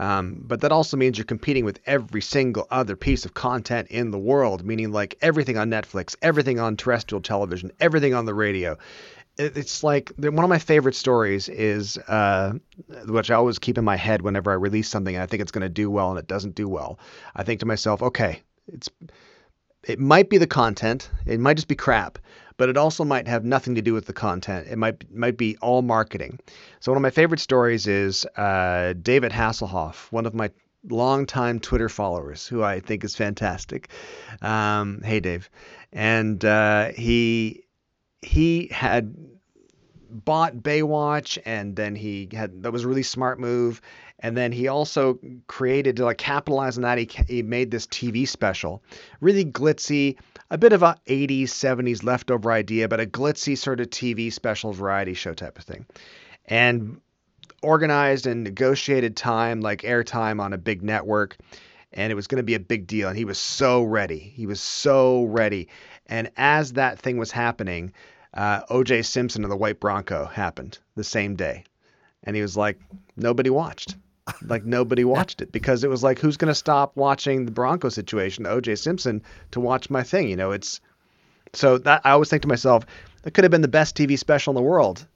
Um, but that also means you're competing with every single other piece of content in the world, meaning like everything on Netflix, everything on terrestrial television, everything on the radio. It, it's like one of my favorite stories is, uh, which I always keep in my head whenever I release something and I think it's going to do well and it doesn't do well. I think to myself, okay, it's it might be the content, it might just be crap, but it also might have nothing to do with the content. It might might be all marketing. So one of my favorite stories is uh, David Hasselhoff, one of my longtime Twitter followers, who I think is fantastic. Um, hey, Dave, and uh, he he had bought Baywatch, and then he had that was a really smart move. And then he also created to like capitalize on that. He he made this TV special, really glitzy, a bit of a 80s 70s leftover idea, but a glitzy sort of TV special variety show type of thing, and organized and negotiated time like airtime on a big network. And it was going to be a big deal. And he was so ready. He was so ready. And as that thing was happening, uh, OJ Simpson and the White Bronco happened the same day. And he was like, nobody watched. Like nobody watched it because it was like, who's going to stop watching the Bronco situation, OJ Simpson, to watch my thing? You know, it's so that I always think to myself, that could have been the best TV special in the world.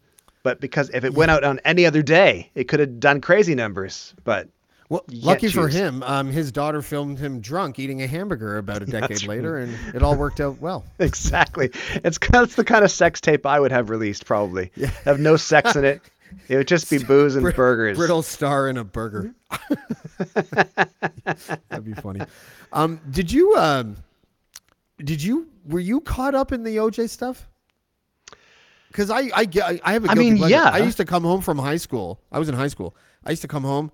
But because if it went out on any other day, it could have done crazy numbers. But well, lucky can't for him, um, his daughter filmed him drunk eating a hamburger about a decade That's later, and it all worked out well. exactly. It's that's the kind of sex tape I would have released probably. Yeah. Have no sex in it. It would just be booze and Brit- burgers. Brittlestar in a burger. That'd be funny. Um, did you? Um, did you? Were you caught up in the OJ stuff? Because I, I, I, have a I mean, pleasure. yeah. I used to come home from high school. I was in high school. I used to come home,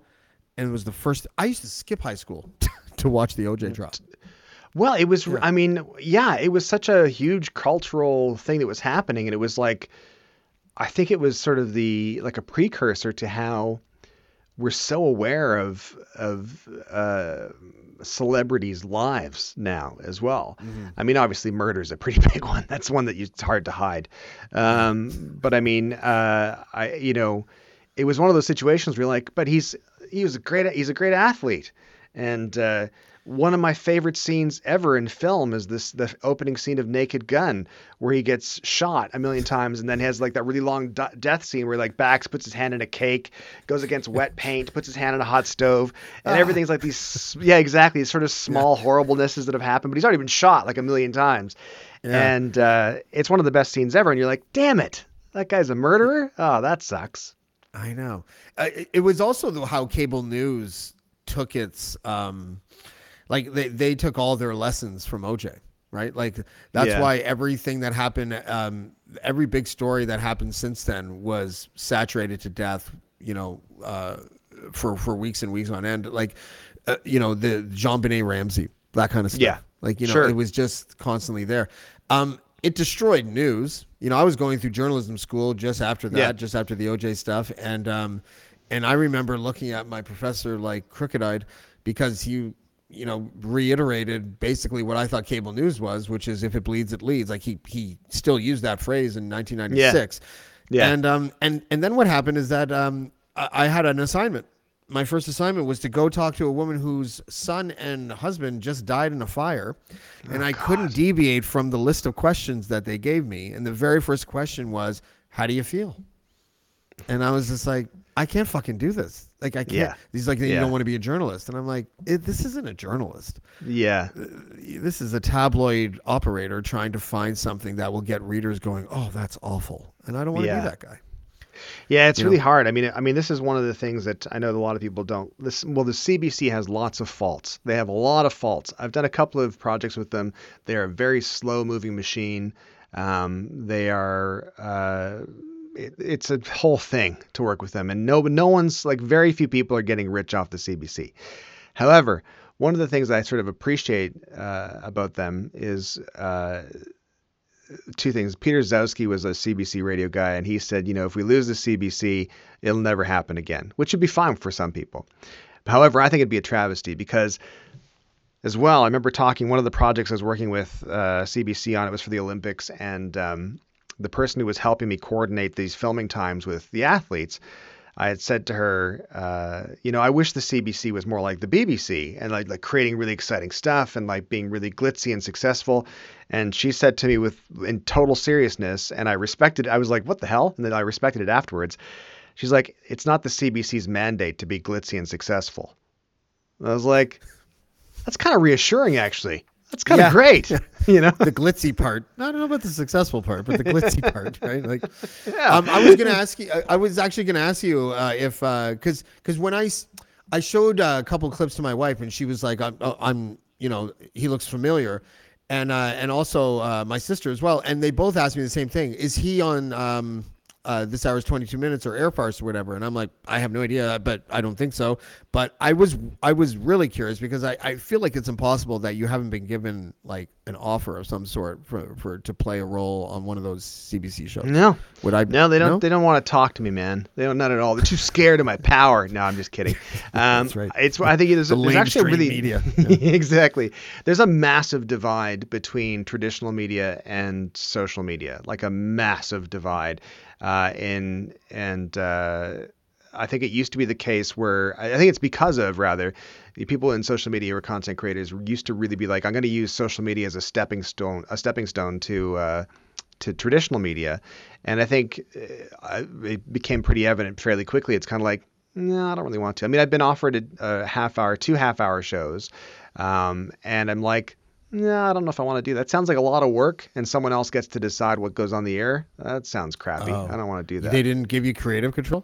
and it was the first. I used to skip high school to watch the OJ trial. Well, it was. I mean, yeah, it was such a huge cultural thing that was happening, and it was like, I think it was sort of the like a precursor to how we're so aware of of uh, celebrities' lives now as well. I mean, obviously, murder is a pretty big one. That's one that you, it's hard to hide. Um, but I mean, uh, I you know, it was one of those situations where you're like, but he's he was a great he's a great athlete, and uh, one of my favorite scenes ever in film is this the opening scene of Naked Gun where he gets shot a million times and then has like that really long d- death scene where like backs puts his hand in a cake, goes against wet paint, puts his hand in a hot stove, and everything's like these yeah exactly these sort of small horriblenesses that have happened. But he's already been shot like a million times, and uh, it's one of the best scenes ever. And you're like, damn it, that guy's a murderer. Oh, that sucks. I know. Uh, it- it was also how cable news took its, um, like they, they took all their lessons from OJ, right? Like that's Yeah. why everything that happened, um, every big story that happened since then was saturated to death. You know, uh, for for weeks and weeks on end. Like, uh, you know, the JonBenét Ramsey, that kind of stuff. Yeah. Like you know, Sure. it was just constantly there. Um, it destroyed news. You know, I was going through journalism school just after that, Yeah. just after the OJ stuff, and um, and I remember looking at my professor like crooked-eyed because he, you know, reiterated basically what I thought cable news was, which is if it bleeds, it leads. Like he he still used that phrase in 1996. Yeah. yeah. And um and and then what happened is that um I, I had an assignment. My first assignment was to go talk to a woman whose son and husband just died in a fire, and I couldn't deviate from the list of questions that they gave me. And the very first question was, "How do you feel?" And I was just like, I can't fucking do this. Like I can't. Yeah. He's like, you Yeah. don't want to be a journalist, and I'm like, this isn't a journalist. Yeah. This is a tabloid operator trying to find something that will get readers going, oh, that's awful, and I don't want to be that guy. Yeah, it's You really know? hard. I mean, I mean, this is one of the things that I know a lot of people don't. This, well, the CBC has lots of faults. They have a lot of faults. I've done a couple of projects with them. They are a very slow-moving machine. Um, they are. Uh, it, it's a whole thing to work with them, and no, no one's like very few people are getting rich off the CBC. However, one of the things I sort of appreciate uh, about them is uh, two things. Peter Gzowski was a CBC radio guy, and he said, you know, if we lose the CBC, it'll never happen again, which would be fine for some people. However, I think it'd be a travesty because, as well, I remember talking. One of the projects I was working with uh, CBC on it was for the Olympics, and um, the person who was helping me coordinate these filming times with the athletes. I had said to her, uh, you know, I wish the CBC was more like the BBC and like like creating really exciting stuff and like being really glitzy and successful. And she said to me with in total seriousness, and I respected. I was like, what the hell? And then I respected it afterwards. She's like, it's not the CBC's mandate to be glitzy and successful. And I was like, that's kind of reassuring, actually. That's kind of Yeah. great, you know. the glitzy part. I don't know about the successful part, but the glitzy part, right? Like, um, I was gonna ask you. I, I was actually gonna ask you uh, if because because when I, I showed uh, a couple clips to my wife, and she was like, "I'm, uh, I'm you know, he looks familiar," and uh, and also uh, my sister as well, and they both asked me the same thing: Is he on? Um, uh, this is 22 minutes or air farce or whatever and i'm like i have no idea but i don't think so but i was i was really curious because i, I feel like it's impossible that you haven't been given like an offer of some sort for, for to play a role on one of those cbc shows No, would i no, they don't. no? They don't want to talk to me, man. They don't. Not at all. They're too scared of my power. No, I'm just kidding. Um, That's right. It's. I think there's, The there's actually a really media. exactly. There's a massive divide between traditional media and social media, like a massive divide. Uh, in and uh, I think it used to be the case where I think it's because of rather the people in social media or content creators used to really be like, I'm going to use social media as a stepping stone, a stepping stone to uh, to traditional media, and I think uh, it became pretty evident fairly quickly. It's kind of like, no, I don't really want to. I mean, I've been offered a, a half hour, two half hour shows, um, and I'm like, no, I don't know if I want to do that. Sounds like a lot of work, and someone else gets to decide what goes on the air. That sounds crappy. I don't want to do that. they didn't give you creative control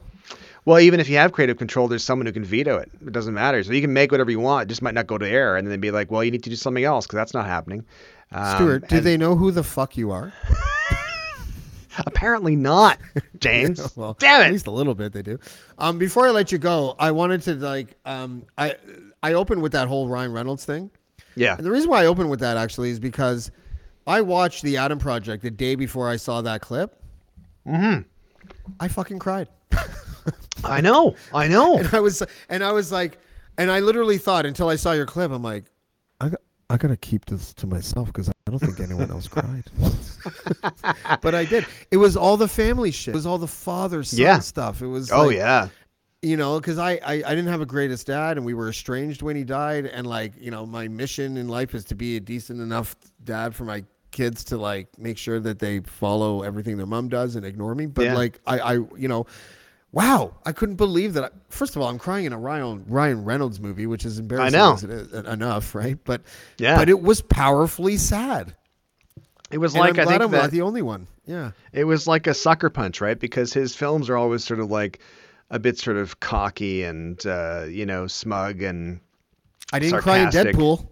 Well, even if you have creative control, there's someone who can veto it. It doesn't matter. So you can make whatever you want. It just might not go to air, and then they'd be like, well, you need to do something else because that's not happening. Um, stewart do and they know who the fuck you are Apparently not, James. well, Damn At least a little bit they do. Um, before I let you go, I wanted to like um, I I opened with that whole Ryan Reynolds thing, Yeah. and the reason why I opened with that actually is because I watched the Adam Project the day before I saw that clip. Mm-hmm. I fucking cried, I know. I know. and I was and I was like, and I literally thought until I saw your clip, I'm like, I got, I gotta keep this to myself because I don't think anyone else cried. but I did. It was all the family shit. It was all the father son Yeah. stuff. It was Oh like, yeah. You know because I, I i didn't have a greatest dad and we were estranged when he died and like you know my mission in life is to be a decent enough dad for my kids to like make sure that they follow everything their mom does and ignore me but Yeah. like i i you know wow i couldn't believe that I, first of all i'm crying in a ryan ryan reynolds movie which is embarrassing know. as it is, enough right but Yeah. but it was powerfully sad It was and like i'm I think i'm that not the only one yeah it was like a sucker punch, right? Because his films are always sort of like a bit sort of cocky and uh, you know smug and i didn't cry in deadpool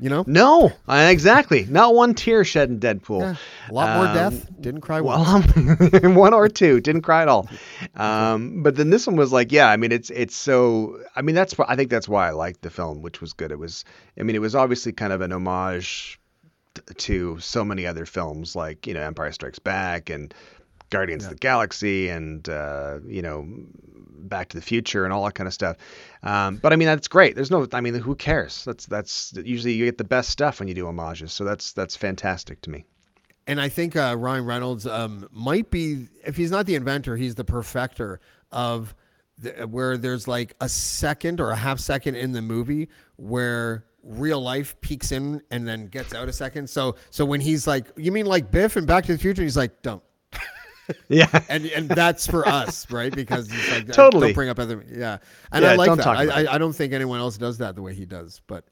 you know no, exactly. Not one tear shed in Deadpool. yeah. a lot more Um, death didn't cry Well, one or two didn't cry at all. Um, but then this one was like, yeah, I mean, it's it's so. I mean, that's I think that's why I liked the film, which was good. It was, I mean, it was obviously kind of an homage to so many other films, like you know, Empire Strikes Back and Guardians of the Galaxy, and uh, you know, Back to the Future, and all that kind of stuff. Um, but I mean, that's great. There's no, I mean, who cares? That's that's usually you get the best stuff when you do homages. So that's that's fantastic to me. And I think uh, Ryan Reynolds um, might be, if he's not the inventor, he's the perfecter of the, where there's like a second or a half second in the movie where real life peeks in and then gets out a second. So so when he's like, you mean like Biff and Back to the Future? He's like, don't. Yeah. And and that's for us, right? Because he's like, uh, Totally. don't bring up other, yeah. And I like don't that. I. I I don't think anyone else does that the way he does, but.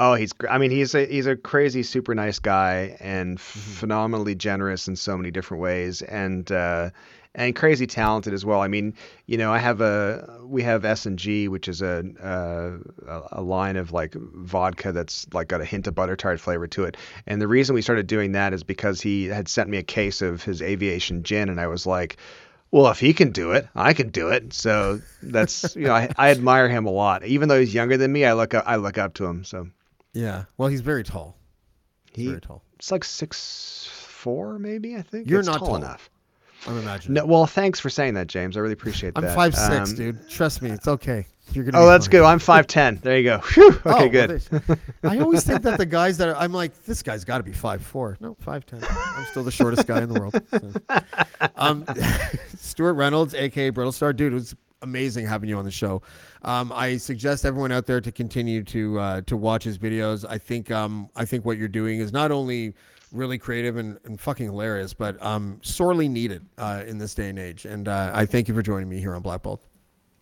Oh, he's. I mean, he's a he's a crazy, super nice guy, and Mm-hmm. phenomenally generous in so many different ways, and uh, and crazy talented as well. I mean, you know, I have a we have S and G, which is a, a a line of like vodka that's like got a hint of butter tart flavor to it. And the reason we started doing that is because he had sent me a case of his aviation gin, and I was like. Well, if he can do it, I can do it. So that's you know I, I admire him a lot. Even though he's younger than me, I look up I look up to him. So Yeah. Well, he's very tall. He's he very tall. it's like six four, maybe. I think You're It's not tall, tall. enough. I'm imagining. No, well, thanks for saying that, James. I really appreciate that. I'm that. five six, Um, dude. Trust me, it's okay. You're gonna. Oh, that's fine. good. I'm five ten. There you go. Whew. Okay, Oh, well, good. there's- I always think that the guys that are, I'm like, this guy's got to be five four. No, five ten. I'm still the shortest guy in the world. So. Um, Stewart Reynolds, aka Brittlestar, dude, it was amazing having you on the show. Um, I suggest everyone out there to continue to uh, to watch his videos. I think um, I think what you're doing is not only really creative and, and fucking hilarious, but um, sorely needed uh, in this day and age. And uh, I thank you for joining me here on Blackballed.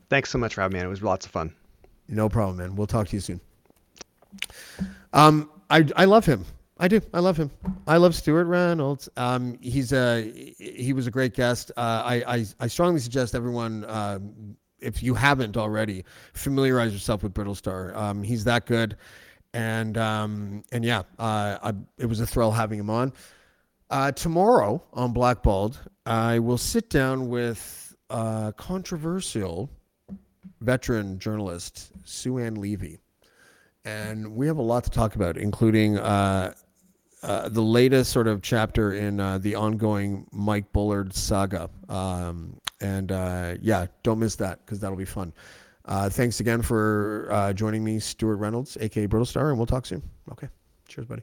Thanks so much, Rob. Man, it was lots of fun. No problem, man. We'll talk to you soon. Um, I I love him. I do. I love him. I love Stewart Reynolds. Um, he's a he was a great guest. Uh, I, I I strongly suggest everyone, uh, if you haven't already, familiarize yourself with Brittlestar. Um, he's that good, and um, and yeah, uh, I, it was a thrill having him on. Uh, tomorrow on Blackballed, I will sit down with uh, controversial veteran journalist Sue Ann Levy and we have a lot to talk about, including uh, uh, the latest sort of chapter in uh, the ongoing Mike Bullard saga. Um, and uh, yeah, don't miss that because that'll be fun. Uh, thanks again for uh, joining me, Stewart Reynolds, aka Brittlestar, and we'll talk soon. Okay, cheers, buddy.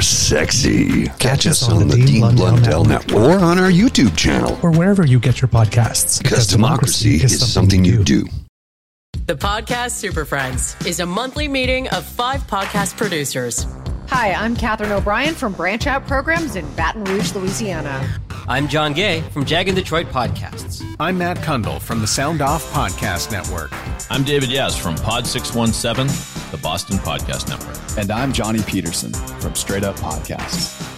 sexy. Catch, Catch us on, on the, the Dean, Dean Blundell, Blundell Network. Network. or on our YouTube channel or wherever you get your podcasts. Because, because democracy, democracy, is, something, something you do. do. The Podcast Super Friends is a monthly meeting of five podcast producers. Hi, I'm Katherine O'Brien from Branch Out Programs in Baton Rouge, Louisiana. I'm John Gay from JAG in Detroit Podcasts. I'm Matt Cundill from the Sound Off Podcast Network. I'm David Yas from Pod 617, the Boston Podcast Network. And I'm Johnny Peterson from Straight Up Podcasts.